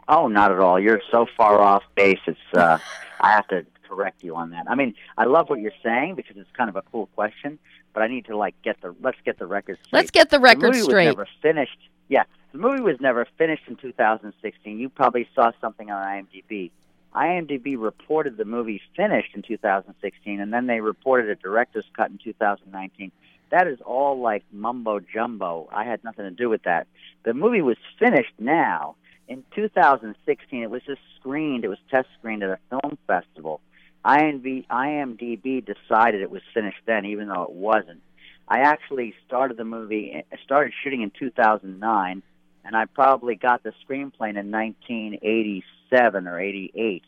G: Oh, not at all. You're so far off base. It's uh, I have to correct you on that. I mean, I love what you're saying because it's kind of a cool question, but I need to like get the let's get the record straight.
A: Let's get the
G: the
A: record
G: movie
A: straight.
G: was never finished. Yeah, the movie was never finished in 2016. You probably saw something on IMDb. IMDb reported the movie finished in 2016, and then they reported a director's cut in 2019. That is all like mumbo jumbo. I had nothing to do with that. The movie was finished now. In 2016, it was just screened. It was test screened at a film festival. IMDb, IMDb decided it was finished then, even though it wasn't. I actually started the movie, eh, started shooting in 2009, and I probably got the screenplay in 1987 or 88.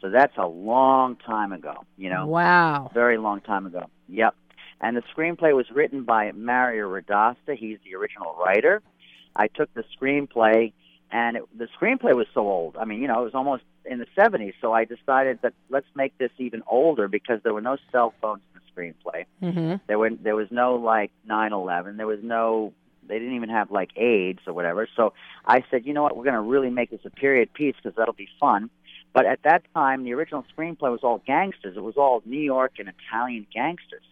G: So that's a long time ago, you know,
A: Wow.
G: very long time ago. Yep. And the screenplay was written by Mario Radasta. He's the original writer. I took the screenplay, and it, the screenplay was so old. I mean, you know, it was almost in the 70s. So I decided that let's make this even older because there were no cell phones in the screenplay.
A: hmm
G: There were there was no like 9/11. There was no they didn't even have like AIDS or whatever. So I said, you know what, we're going to really make this a period piece because that'll be fun. But at that time, the original screenplay was all gangsters. It was all New York and Italian gangsters.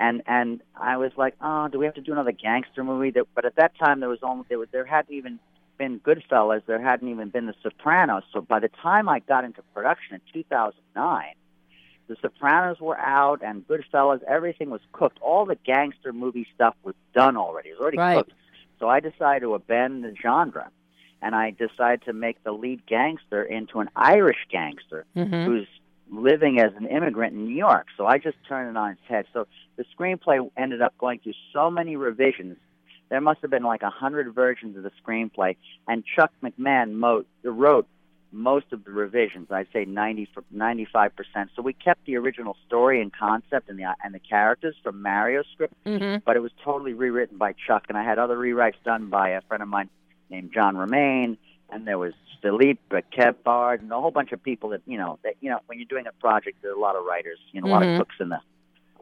G: And and I was like, oh, do we have to do another gangster movie? That, but at that time, there was only there, was, there hadn't even been Goodfellas. There hadn't even been The Sopranos. So by the time I got into production in 2009, The Sopranos were out and Goodfellas, everything was cooked. All the gangster movie stuff was done already. It was already
A: Right.
G: cooked. So I decided to abandon the genre. And I decided to make the lead gangster into an Irish gangster
A: hmm
G: who's living as an immigrant in New York. So I just turned it on its head. So the screenplay ended up going through so many revisions. There must have been like a hundred versions of the screenplay, and Chuck McMahon mo- wrote most of the revisions. I'd say 90 95 percent. So we kept the original story and concept and the and the characters from Mario's script,
A: hmm
G: but it was totally rewritten by Chuck. And I had other rewrites done by a friend of mine named John Romaine, and there was Philippe Kev Bard, and a whole bunch of people that you know that you know when you're doing a project, there's a lot of writers, you know, a lot
A: Mhm.
G: of cooks in the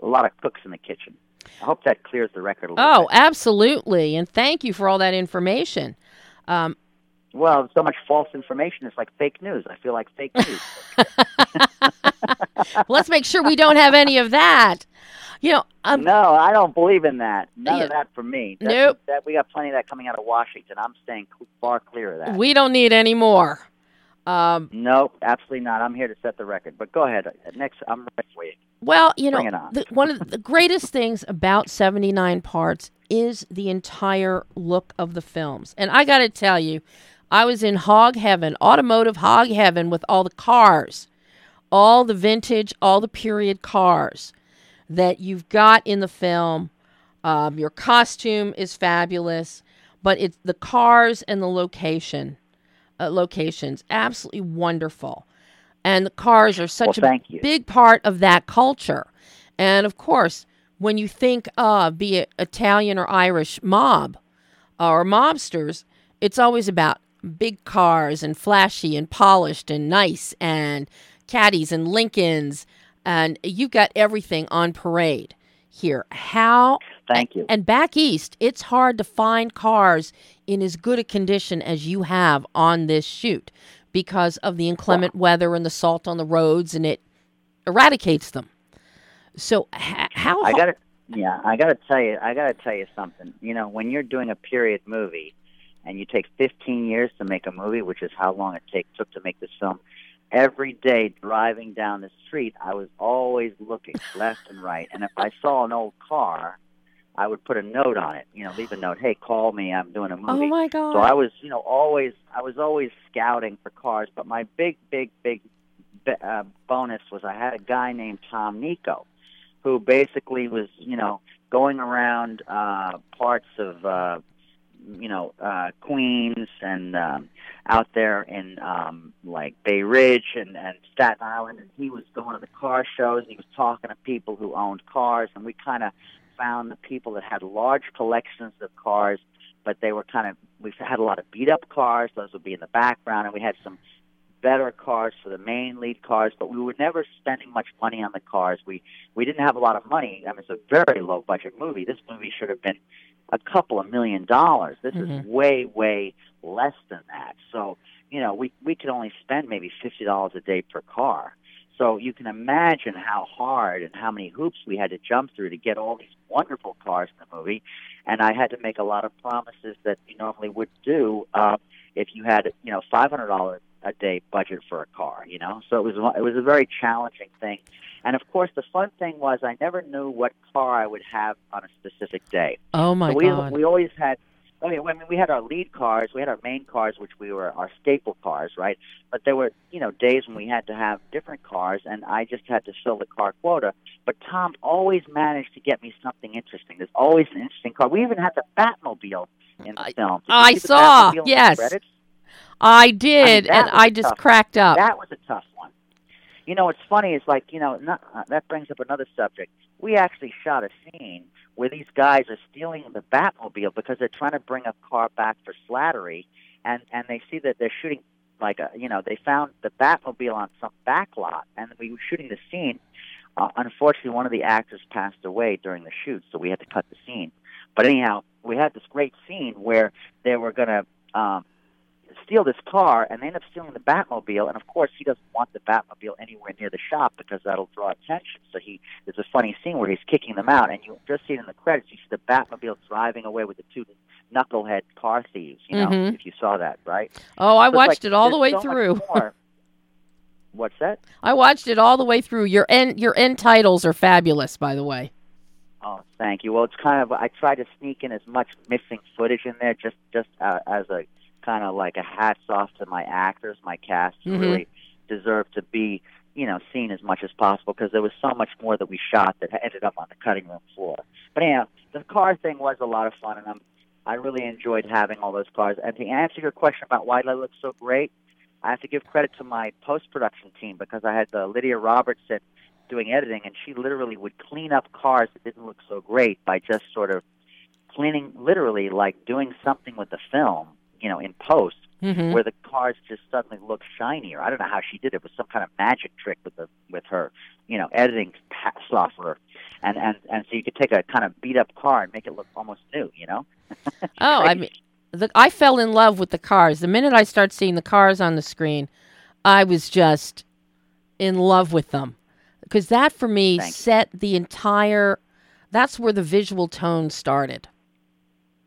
G: a lot of cooks in the kitchen. I hope that clears the record a little
A: Oh,
G: bit.
A: absolutely. And thank you for all that information. Um,
G: Well, so much false information. It's like fake news. I feel like fake news.
A: let's make sure we don't have any of that. You know, um,
G: no, I don't believe in that. None
A: Yeah.
G: of that for me. That,
A: Nope.
G: That we got plenty of that coming out of Washington. I'm staying far clear of that.
A: we don't need any more. Um,
G: Nope, absolutely not. I'm here to set the record. But go ahead. Next, I'm ready for you.
A: Well, you know,
G: Bring it on.
A: the, one of the greatest things about 79 parts is the entire look of the films. And I got to tell you, I was in hog heaven, automotive hog heaven with all the cars, all the vintage, all the period cars that you've got in the film. Um, your costume is fabulous, but it's the cars and the location, uh, locations, absolutely wonderful. And the cars are such
G: Well,
A: a
G: you.
A: big part of that culture. And of course, when you think of be it Italian or Irish mob or mobsters, it's always about big cars and flashy and polished and nice and caddies and Lincolns and you've got everything on parade here. How
G: Thank you.
A: and back east, it's hard to find cars in as good a condition as you have on this shoot because of the inclement weather and the salt on the roads, and it eradicates them. So, h- how?
G: I got it. Yeah, I got to tell you, I got to tell you something. You know, when you're doing a period movie, and you take 15 years to make a movie, which is how long it take took to make this film. Every day driving down the street, I was always looking left and right, and if I saw an old car, I would put a note on it. You know, leave a note. Hey, call me. I'm doing a movie.
A: Oh my god.
G: So I was, you know, always I was always scouting for cars. But my big, big, big uh, bonus was I had a guy named Tom Nico, who basically was, you know, going around uh, parts of, uh, you know, uh, Queens and um, out there in um, like Bay Ridge and, and Staten Island, and he was going to the car shows. He was talking to people who owned cars, and we kind of found the people that had large collections of cars, but they were kind of we had a lot of beat up cars. Those would be in the background, and we had some better cars for the main lead cars, but we were never spending much money on the cars. We we didn't have a lot of money. I mean, it's a very low budget movie. This movie should have been a couple of million dollars. This
A: Mhm.
G: is way way less than that. So you know, we we could only spend maybe fifty dollars a day per car. So you can imagine how hard and how many hoops we had to jump through to get all these wonderful cars in the movie. And I had to make a lot of promises that you normally would do uh, if you had, you know, five hundred dollars a day budget for a car. You know, so it was it was a very challenging thing. And of course, the fun thing was I never knew what car I would have on a specific day.
A: oh my
G: so we
A: god.
G: we always had. I mean, I mean, we had our lead cars, we had our main cars, which we were our staple cars, right? But there were, you know, days when we had to have different cars, and I just had to fill the car quota. But Tom always managed to get me something interesting. There's always an interesting car. We even had the Batmobile in the
A: I-
G: film. Did
A: I saw, yes. I did,
G: that
A: and I just
G: tough-
A: cracked up.
G: That was a tough one. You know, what's funny is like, you know, not, uh, that brings up another subject. We actually shot a scene where these guys are stealing the Batmobile because they're trying to bring a car back for Slattery, and and they see that they're shooting like a, you know, they found the Batmobile on some back lot, and we were shooting the scene. Uh, unfortunately, one of the actors passed away during the shoot, so we had to cut the scene. But anyhow, we had this great scene where they were to um, steal this car, and they end up stealing the Batmobile. And of course, he doesn't want the Batmobile anywhere near the shop because that'll draw attention. So he there's a funny scene where he's kicking them out, and you just see it in the credits. You see the Batmobile driving away with the two knucklehead car thieves. You know,
A: Mhm.
G: if you saw that, right?
A: Oh, I
G: So
A: watched
G: like,
A: it all the way
G: so
A: through.
G: What's that?
A: I watched it all the way through. Your end your end titles are fabulous, by the way.
G: Oh, thank you. Well, it's kind of I try to sneak in as much missing footage in there, just just uh, as a kind of like a hats off to my actors, my cast, who
A: Mhm.
G: really deserve to be, you know, seen as much as possible because there was so much more that we shot that ended up on the cutting room floor. But anyhow, the car thing was a lot of fun, and I'm I really enjoyed having all those cars. And to answer your question about why they look so great, I have to give credit to my post production team because I had uh, Lydia Robertson doing editing, and she literally would clean up cars that didn't look so great by just sort of cleaning, literally like doing something with the film, you know, in post,
A: hmm
G: where the cars just suddenly look shinier. I don't know how she did it. It was some kind of magic trick with the with her, you know, editing software, and and and so you could take a kind of beat up car and make it look almost new, you know.
A: Oh, I mean, the, I fell in love with the cars. The minute I start seeing the cars on the screen, I was just in love with them because that for me
G: Thank you.
A: set the entire. That's where the visual tone started.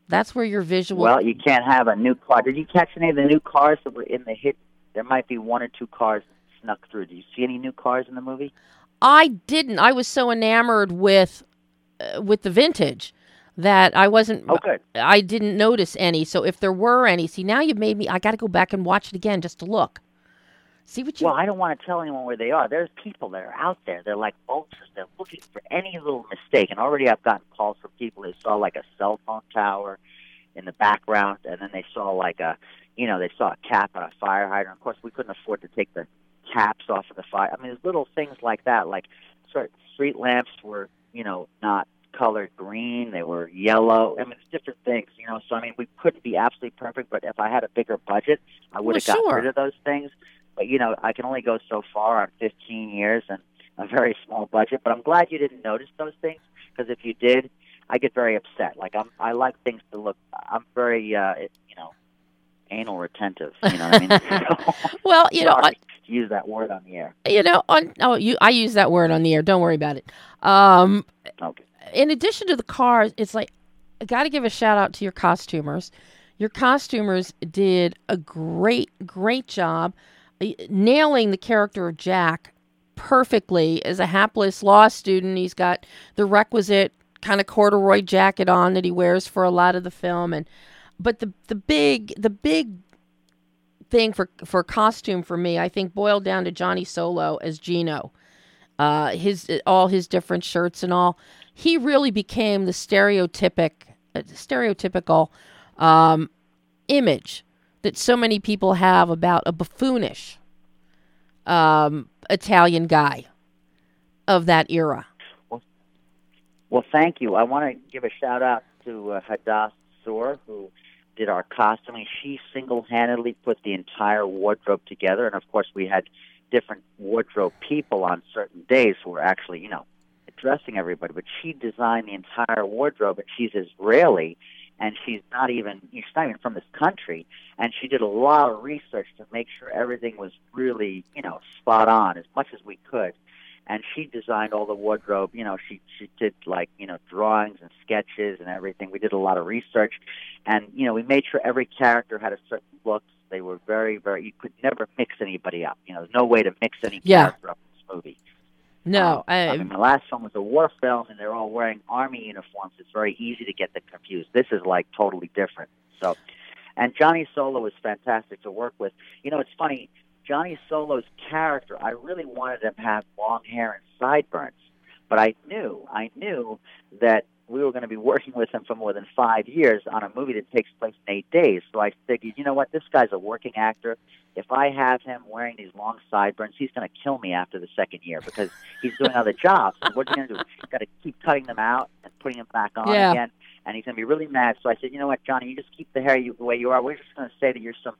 A: That's where your visual.
G: Well, you can't have a new car. Did you catch any of the new cars that were in the hit? There might be one or two cars snuck through. Do you see any new cars in the movie?
A: I didn't. I was so enamored with uh, with the vintage that I wasn't.
G: Oh, good.
A: I didn't notice any. So if there were any, see now you've made me. I got to go back and watch it again just to look. See what you.
G: Well, I don't want to tell anyone where they are. There's people that are out there. They're like vultures. They're looking for any little mistake. And already I've gotten calls from people who saw like a cell phone tower in the background, and then they saw like a, you know, they saw a cap on a fire hydrant. Of course, we couldn't afford to take the caps off of the fire. I mean, there's little things like that. Like sort street lamps were, you know, not colored green. They were yellow. I mean, it's different things, you know. So I mean, we couldn't be absolutely perfect, but if I had a bigger budget, I would have
A: Well,
G: gotten
A: sure.
G: rid of those things. But you know, I can only go so far on 15 years and a very small budget. But I'm glad you didn't notice those things because if you did, I get very upset. Like I'm, I like things to look. I'm very, uh, you know, anal retentive. You know what I mean? So,
A: well, you know, on,
G: to use that word on the air.
A: you know, on. Oh, you. I use that word on the air. Don't worry about it. Um,
G: Okay.
A: in addition to the cars, it's like I got to give a shout out to your costumers. Your costumers did a great, great job nailing the character of Jack perfectly as a hapless law student. He's got the requisite kind of corduroy jacket on that he wears for a lot of the film, and but the the big the big thing for for costume for me, I think, boiled down to Johnny Solo as Gino. Uh, his all his different shirts and all. He really became the stereotypic uh, stereotypical um, image that so many people have about a buffoonish um, Italian guy of that era.
G: Well, well, thank you. I want to give a shout out to uh, Hadass Soor, who did our costuming. She single-handedly put the entire wardrobe together, and of course, we had different wardrobe people on certain days who were actually, you know, dressing everybody. But she designed the entire wardrobe, and she's Israeli, and she's not even she's not even from this country. And she did a lot of research to make sure everything was really, you know, spot on as much as we could and she designed all the wardrobe. You know, she she did like you know drawings and sketches and everything. We did a lot of research, and you know we made sure every character had a certain look. They were very very. You could never mix anybody up. You know, there's no way to mix any
A: Yeah.
G: character up in this movie.
A: No,
G: Um,
A: I,
G: I mean, the last film was a war film, and they're all wearing army uniforms. It's very easy to get them confused. This is like totally different. So, and Johnny Solo was fantastic to work with. You know, it's funny. Johnny Solo's character, I really wanted him to have long hair and sideburns, but I knew, I knew that we were going to be working with him for more than five years on a movie that takes place in eight days. So I figured, you know what, this guy's a working actor. If I have him wearing these long sideburns, he's going to kill me after the second year because he's doing other jobs. And what's he going to do? He's got to keep cutting them out and putting them back on
A: Yeah.
G: again, and he's going to be really mad. So I said, you know what, Johnny, you just keep the hair you, the way you are. We're just going to say that you're some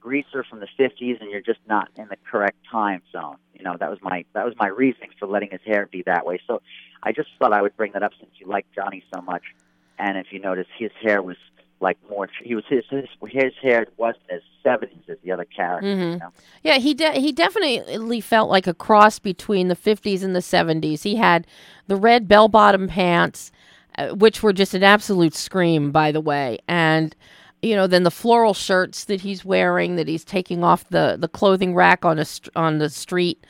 G: greaser from the 50s and you're just not in the correct time zone. You know, that was my that was my reasoning for letting his hair be that way. So I just thought I would bring that up since you like Johnny so much. And if you notice, his hair was like more. He was his his, his hair wasn't as 70s as the other characters.
A: Mhm.
G: You know?
A: Yeah, he de- he definitely felt like a cross between the 50s and the 70s. He had the red bell-bottom pants, uh, which were just an absolute scream, by the way, and you know, then the floral shirts that he's wearing, that he's taking off the, the clothing rack on a on the street.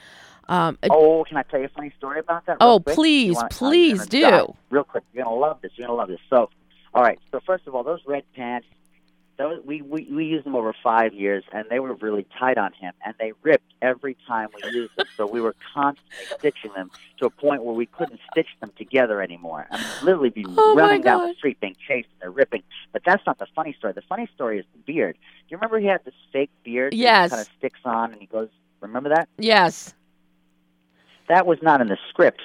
A: Um,
G: Oh, can I tell you a funny story about that?
A: Oh,
G: quick?
A: please,
G: wanna-
A: please do.
G: Real quick, you're gonna love this. You're gonna love this. So, all right. So first of all, those red pants, those we we, we used them over five years, and they were really tight on him, and they ripped every time we used them. So we were constantly stitching them to a point where we couldn't stitch them together anymore. I mean, literally be
A: Oh,
G: running down the street being chased, and they're ripping. But that's not the funny story. The funny story is the beard. Do you remember he had this fake beard?
A: Yes.
G: Kind of sticks on, and he goes. Remember that?
A: yes.
G: that was not in the script.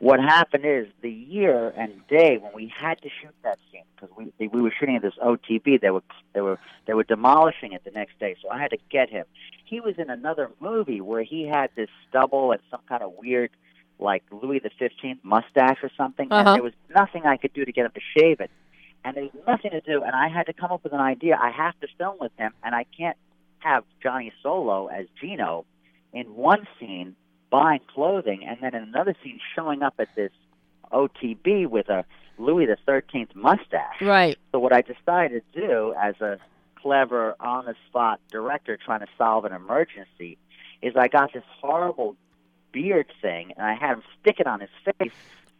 G: What happened is the year and day when we had to shoot that scene because we we were shooting at this OTB. They were they were they were demolishing it the next day, so I had to get him. He was in another movie where he had this stubble and some kind of weird like Louis the Fifteenth mustache or something,
A: Uh-huh.
G: and there was nothing I could do to get him to shave it. And there was nothing to do, and I had to come up with an idea. I have to film with him, and I can't have Johnny Solo as Gino in one scene buying clothing, and then in another scene showing up at this OTB with a Louis the Thirteenth mustache.
A: Right.
G: So what I decided to do, as a clever, on-the-spot director trying to solve an emergency, is I got this horrible beard thing, and I had him stick it on his face,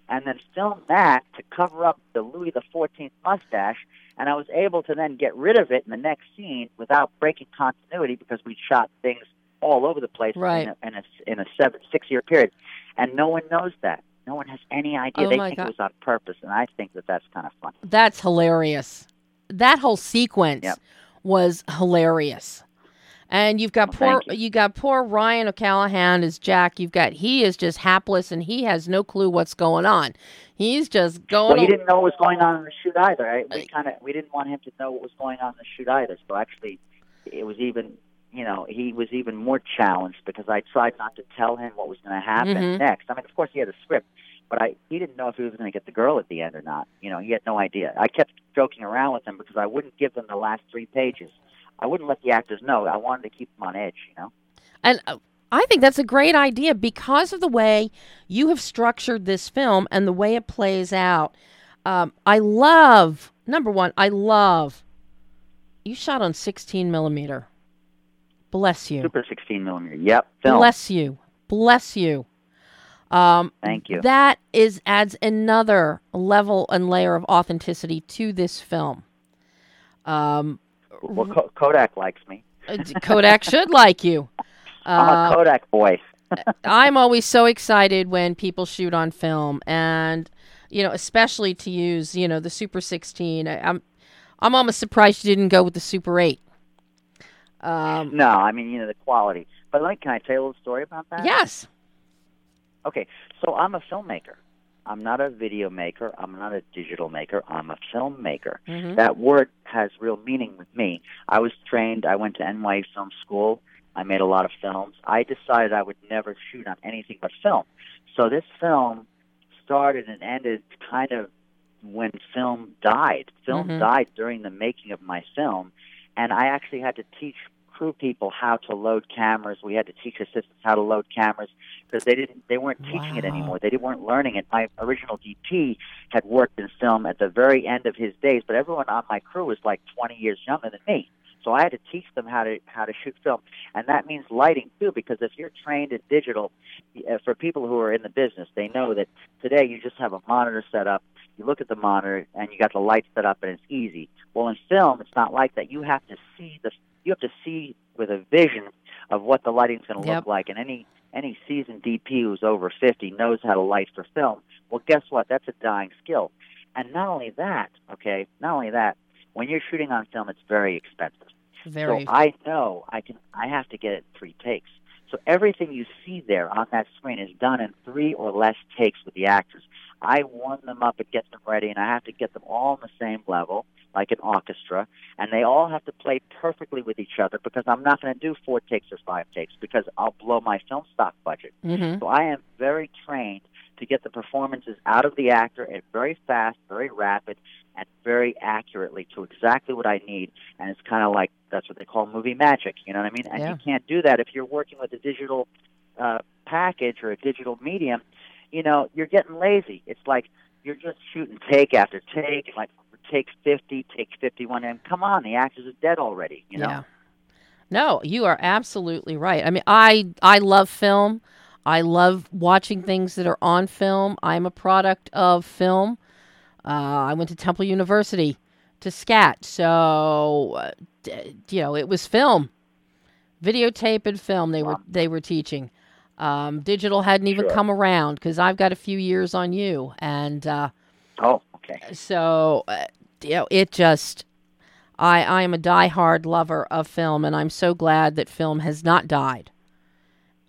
G: and then film that to cover up the Louis the Fourteenth mustache. And I was able to then get rid of it in the next scene without breaking continuity because we shot things all over the place
A: Right.
G: in a, in a, in a seven, six-year period, and no one knows that. No one has any idea.
A: Oh,
G: they think
A: God.
G: it was on purpose, and I think that that's kind of fun.
A: That's hilarious. That whole sequence
G: Yep.
A: was hilarious. And you've got
G: Well,
A: poor
G: you.
A: you. got poor Ryan O'Callahan as Jack. You've got he is just hapless and he has no clue what's going on. He's just going.
G: Well, he didn't know what was going on in the shoot either. Right? We kind of we didn't want him to know what was going on in the shoot either. So actually, it was even you know he was even more challenged because I tried not to tell him what was going to happen
A: Mhm.
G: next. I mean, of course he had a script, but I he didn't know if he was going to get the girl at the end or not. You know, he had no idea. I kept joking around with him because I wouldn't give them the last three pages. I wouldn't let the actors know. I wanted to keep them on edge. You know.
A: And uh, I think that's a great idea because of the way you have structured this film and the way it plays out. Um, I love number one. I love you shot on 16 millimeter. Bless you.
G: Super 16 millimeter. Yep. Film.
A: Bless you. Bless you. Um,
G: Thank you.
A: That is adds another level and layer of authenticity to this film. Um,
G: well, Ko- Kodak likes me.
A: uh, Kodak should like you.
G: I'm
A: Uh,
G: a Kodak boy.
A: I'm always so excited when people shoot on film, and you know, especially to use you know the Super 16. I, I'm I'm almost surprised you didn't go with the Super 8. Um,
G: No, I mean, you know, the quality. But like, can I tell you a little story about that?
A: yes.
G: Okay, so I'm a filmmaker. I'm not a video maker. I'm not a digital maker. I'm a filmmaker.
A: Mhm.
G: That word has real meaning with me. I was trained. I went to NY Film School. I made a lot of films. I decided I would never shoot on anything but film. So this film started and ended kind of when film died. Film
A: Mhm.
G: died during the making of my film, and I actually had to teach crew people how to load cameras. We had to teach assistants how to load cameras because they didn't they weren't teaching it anymore. They didn't, weren't learning it. My original DP had worked in film at the very end of his days, but everyone on my crew was like 20 years younger than me. So I had to teach them how to how to shoot film, and that means lighting too. Because if you're trained in digital, uh, for people who are in the business, they know that today you just have a monitor set up. You look at the monitor and you got the lights set up, and it's easy. Well, in film, it's not like that. You have to see the you have to see with a vision of what the lighting's going to
A: Yep.
G: look like, and any any seasoned DP who's over 50 knows how to light for film. Well, guess what? That's a dying skill. And not only that, okay, not only that, when you're shooting on film, it's very expensive.
A: Very.
G: So I know I can. I have to get it three takes. So everything you see there on that screen is done in three or less takes with the actors. I warm them up and get them ready, and I have to get them all on the same level, like an orchestra, and they all have to play perfectly with each other because I'm not going to do four takes or five takes because I'll blow my film stock budget.
A: hmm
G: So I am very trained to get the performances out of the actor and very fast, very rapid, and very accurately to exactly what I need. And it's kind of like that's what they call movie magic. You know what I mean? And
A: Yeah.
G: you can't do that if you're working with a digital uh, package or a digital medium. You know, you're getting lazy. It's like you're just shooting take after take, like take 50, take 51, and come on, the actors are dead already. You know.
A: Yeah. No, you are absolutely right. I mean, I I love film. I love watching things that are on film. I'm a product of film. Uh, I went to Temple University to SCAT, so uh, d- you know it was film, videotape and film. They were they were teaching. Um, digital hadn't even
G: Sure.
A: come around because I've got a few years on you, and uh,
G: Oh, okay.
A: so uh, you know it just I I am a diehard lover of film, and I'm so glad that film has not died,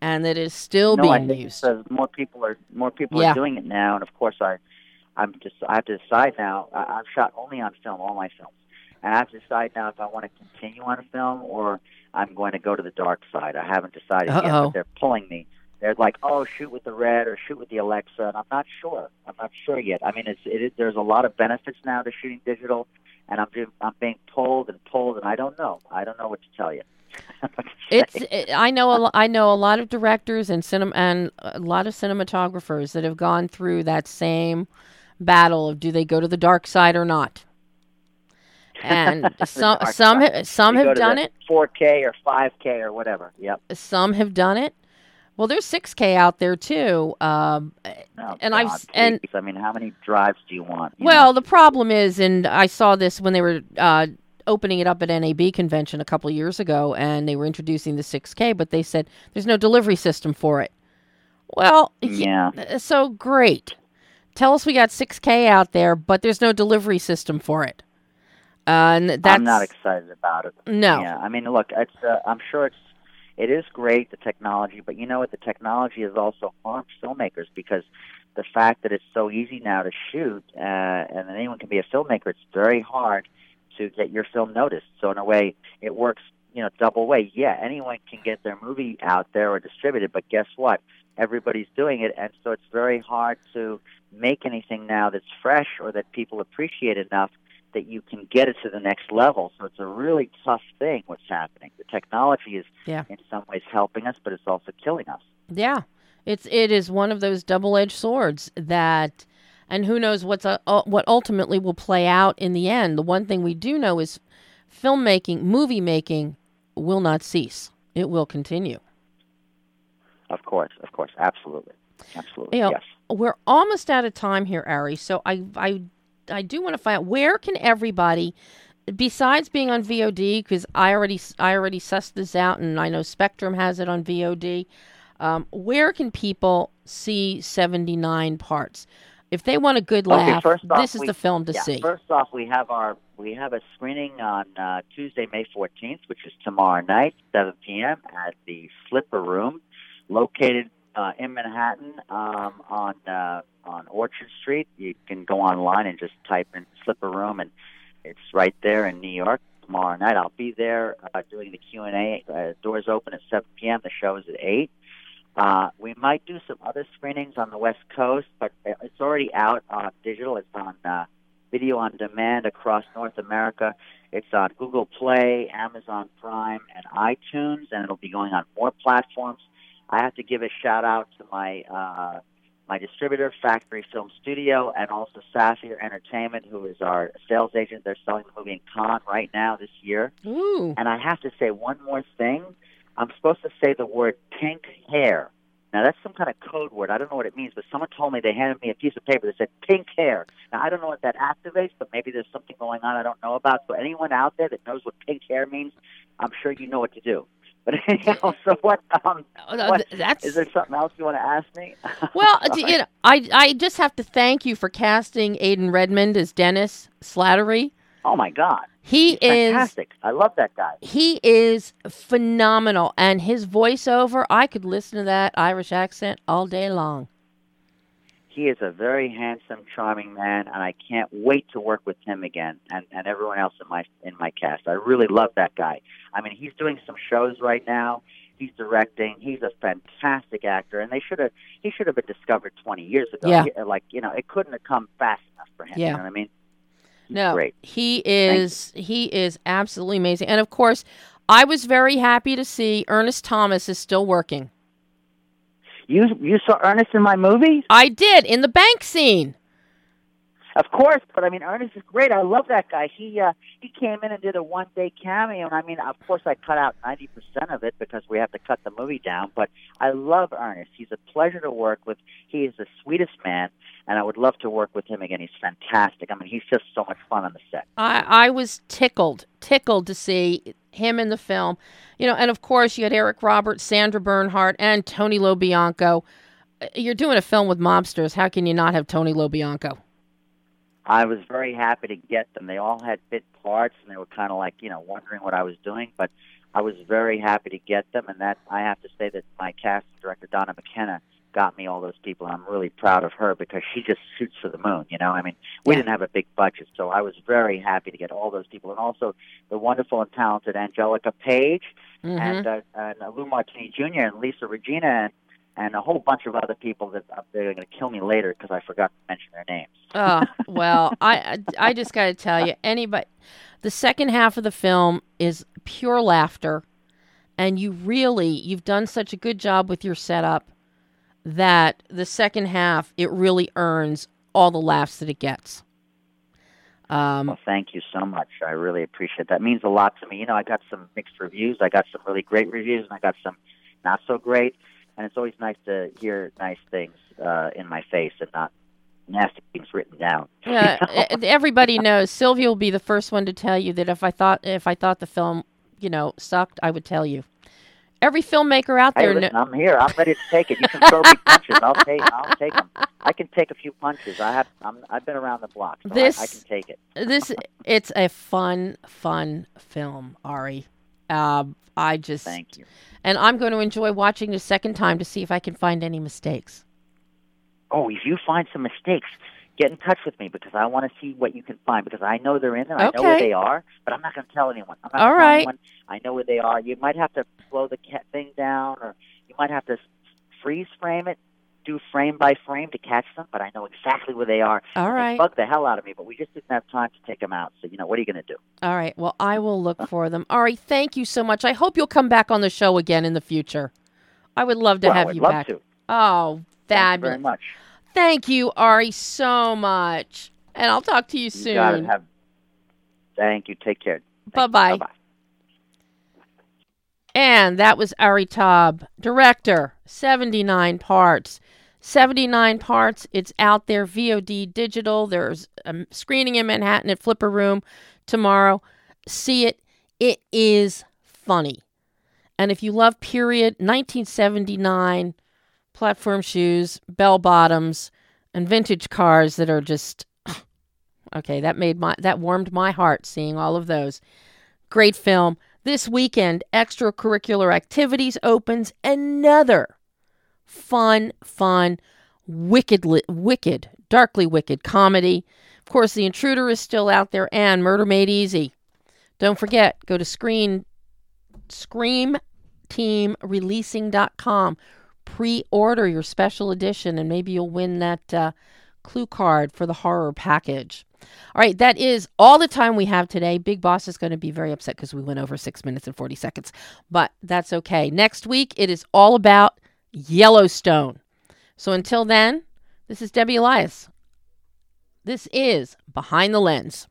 A: and that it is still
G: no, I
A: being used.
G: because more people are more people
A: Yeah.
G: are doing it now, and of course I, I'm just I have to decide now. I, I've shot only on film, all my films, and I have to decide now if I want to continue on a film or I'm going to go to the dark side. I haven't decided yet,
A: Uh-oh.
G: but they're pulling me. They're like, "Oh, shoot with the red or shoot with the Alexa," and I'm not sure. I'm not sure yet. I mean, it's it is, there's a lot of benefits now to shooting digital, and I'm just, I'm being told and told, and I don't know. I don't know what to tell you.
A: It's it, I know a, I know a lot of directors and cinema and a lot of cinematographers that have gone through that same battle of do they go to the dark side or not. And some some
G: side.
A: some
G: You
A: have done it.
G: 4K or 5K or whatever. Yep.
A: Some have done it. Well, there's 6K out there too. Um,
G: Oh,
A: And I've
G: God,
A: s- and-
G: I mean, how many drives do you want? you
A: Well,
G: know?
A: the problem is, and I saw this when they were uh, opening it up at NAB convention a couple of years ago, and they were introducing the 6K, but they said there's no delivery system for it. Well, y-
G: yeah,
A: uh, so great. Tell us we got 6K out there, but there's no delivery system for it. Uh, and that's
G: I'm not excited about it.
A: no.
G: Yeah, I mean, look, it's. Uh, I'm sure it's. It is great the technology, but you know what? The technology has also harmed filmmakers because the fact that it's so easy now to shoot, uh, and anyone can be a filmmaker, it's very hard to get your film noticed. So in a way, it works. You know, double way. Yeah, anyone can get their movie out there or distributed, but guess what? Everybody's doing it, and so it's very hard to make anything now that's fresh or that people appreciate enough that you can get it to the next level. So it's a really tough thing what's happening. The technology is
A: Yeah.
G: in some ways helping us, but it's also killing us.
A: Yeah, it's it is one of those double-edged swords that, and who knows what's uh, uh, what ultimately will play out in the end. The one thing we do know is filmmaking, movie making, will not cease. It will continue.
G: Of course, of course, absolutely, absolutely,
A: You know,
G: yes.
A: We're almost out of time here, Ari. So I I I do want to find out where can everybody. Besides being on VOD, because I already I already sussed this out, and I know Spectrum has it on VOD. Um, where can people see seventy nine parts? If they want a good laugh,
G: first off,
A: this is
G: we-
A: the film to
G: yeah,
A: see.
G: First off, we have our we have a screening on uh, Tuesday, May fourteenth, which is tomorrow night, seven p.m. at the Slipper Room, located uh, in Manhattan um, on uh, on Orchard Street. You can go online and just type in Slipper Room, and it's right there in New York. Tomorrow night, I'll be there uh, doing the Q and A. Uh, doors open at seven p.m. The show is at eight. Uh, we might do some other screenings on the West Coast, but it's already out on digital. It's on uh, video on demand across North America. It's on Google Play, Amazon Prime, and iTunes, and it'll be going on more platforms. I have to give a shout out to my uh, my distributor, Factory Film Studio, and also Saphir Entertainment, who is our sales agent. They're selling the movie in Cannes right now this year.
A: Ooh,
G: And I have to say one more thing. I'm supposed to say the word pink hair. Now that's some kind of code word. I don't know what it means, but someone told me they handed me a piece of paper that said pink hair. Now I don't know what that activates, but maybe there's something going on I don't know about. So anyone out there that knows what pink hair means, I'm sure you know what to do. But anyhow, so what? Um,
A: Uh,
G: what-
A: that's
G: is there something else you want to ask me?
A: well. You know, I I just have to thank you for casting Aidan Redmond as Dennis Slattery.
G: oh my God,
A: He is
G: fantastic! I love that guy.
A: he is phenomenal and his voiceover i could listen to that irish accent all day long
G: he is a very handsome, charming man, and I can't wait to work with him again and, and everyone else in my in my cast. I really love that guy. I mean, he's doing some shows right now. He's directing. He's a fantastic actor, and they should have he should have been discovered 20 years ago.
A: Yeah.
G: Like you know, it couldn't have come fast enough for him.
A: Yeah.
G: You know what I mean? He's
A: no
G: great.
A: he is he is absolutely amazing and of course i was very happy to see ernest thomas is still working
G: You you saw Ernest in my movie?
A: i did in the bank scene
G: Of course, but I mean Ernest is great. I love that guy. He uh, he came in and did a one day cameo, and I mean, of course, I cut out ninety percent of it because we have to cut the movie down. But I love Ernest. He's a pleasure to work with. He is the sweetest man, and I would love to work with him again. He's fantastic. I mean, he's just so much fun on the set.
A: I, I was tickled, tickled to see him in the film. You know, and of course you had Eric Roberts, Sandra Bernhard, and Tony LoBianco. Uh, You're doing a film with mobsters. How can you not have Tony LoBianco?
G: I was very happy to get them. They all had bit parts, and they were kind of like you know wondering what I was doing, but I was very happy to get them. And that I have to say that my casting director Donna McKenna got me all those people, and I'm really proud of her because she just shoots for the moon. You know, I mean, we
A: Yeah.
G: didn't have a big budget, so I was very happy to get all those people, and also the wonderful and talented Angelica Page
A: Mhm.
G: and, uh, and uh, Lou Martini Jr. and Lisa Regina and, and a whole bunch of other people that uh, they're going to kill me later because I forgot to mention their names.
A: Oh well, I I I just got to tell you, anybody, the second half of the film is pure laughter, and you really you've done such a good job with your setup that the second half it really earns all the laughs that it gets. Um,
G: Well, thank you so much. I really appreciate that. It means a lot to me. You know, I got some mixed reviews. I got some really great reviews, and I got some not so great. And it's always nice to hear nice things uh, in my face and not nasty things written down.
A: yeah, everybody knows Sylvia will be the first one to tell you that if I thought if I thought the film, you know, sucked, I would tell you. Every filmmaker out
G: Hey,
A: there, kn-
G: I'm here. I'm ready to take it. You can throw me punches. I'll take. I'll take them. I can take a few punches. I have. I'm, I've been around the block. So I-
A: This-
G: I, can take it.
A: this it's a fun fun film ari um, i just
G: Thank you.
A: and i'm going to enjoy watching the second time to see if i can find any mistakes
G: Oh, if you find some mistakes, get in touch with me because I want to see what you can find because I know they're in there. I know where they are, but I'm not going to tell anyone. I'm not
A: All
G: tell anyone. I know where they are. You might have to slow the cat thing down, or you might have to freeze frame it. Do frame by frame to catch them, but I know exactly where they are.
A: All
G: They
A: right.
G: bug the hell out of me, but we just didn't have time to take them out. So you know, what are you going to do?
A: All right. Well, I will look for them. Ari, thank you so much. I hope you'll come back on the show again in the future. I would love to
G: well,
A: have
G: I'd
A: you
G: love
A: back.
G: to.
A: Oh,
G: Thank you
A: fabulous.
G: very much.
A: Thank you, Ari, so much. And I'll talk to you
G: You got it.
A: soon.
G: Have. Thank you. Take care.
A: Bye bye.
G: Bye.
A: And that was Ari Taub, director, 79 parts. 79 parts. It's out there, VOD digital. There's a screening in Manhattan at Slipper Room tomorrow. See it. It is funny. And if you love period 1979 platform shoes, bell bottoms, and vintage cars that are just okay, that made my that warmed my heart seeing all of those. Great film. This weekend, extracurricular activities opens another fun, fun, wickedly, wicked, darkly wicked comedy. Of course, The Intruder is still out there, and Murder Made Easy. Don't forget, go to screen screamteamreleasing.com. Pre-order your special edition, and maybe you'll win that uh, clue card for the horror package. All right, that is all the time we have today. Big Boss is going to be very upset because we went over six minutes and 40 seconds, but that's okay. Next week, it is all about Yellowstone. So until then, this is Debbie Elias. This is Behind the Lens.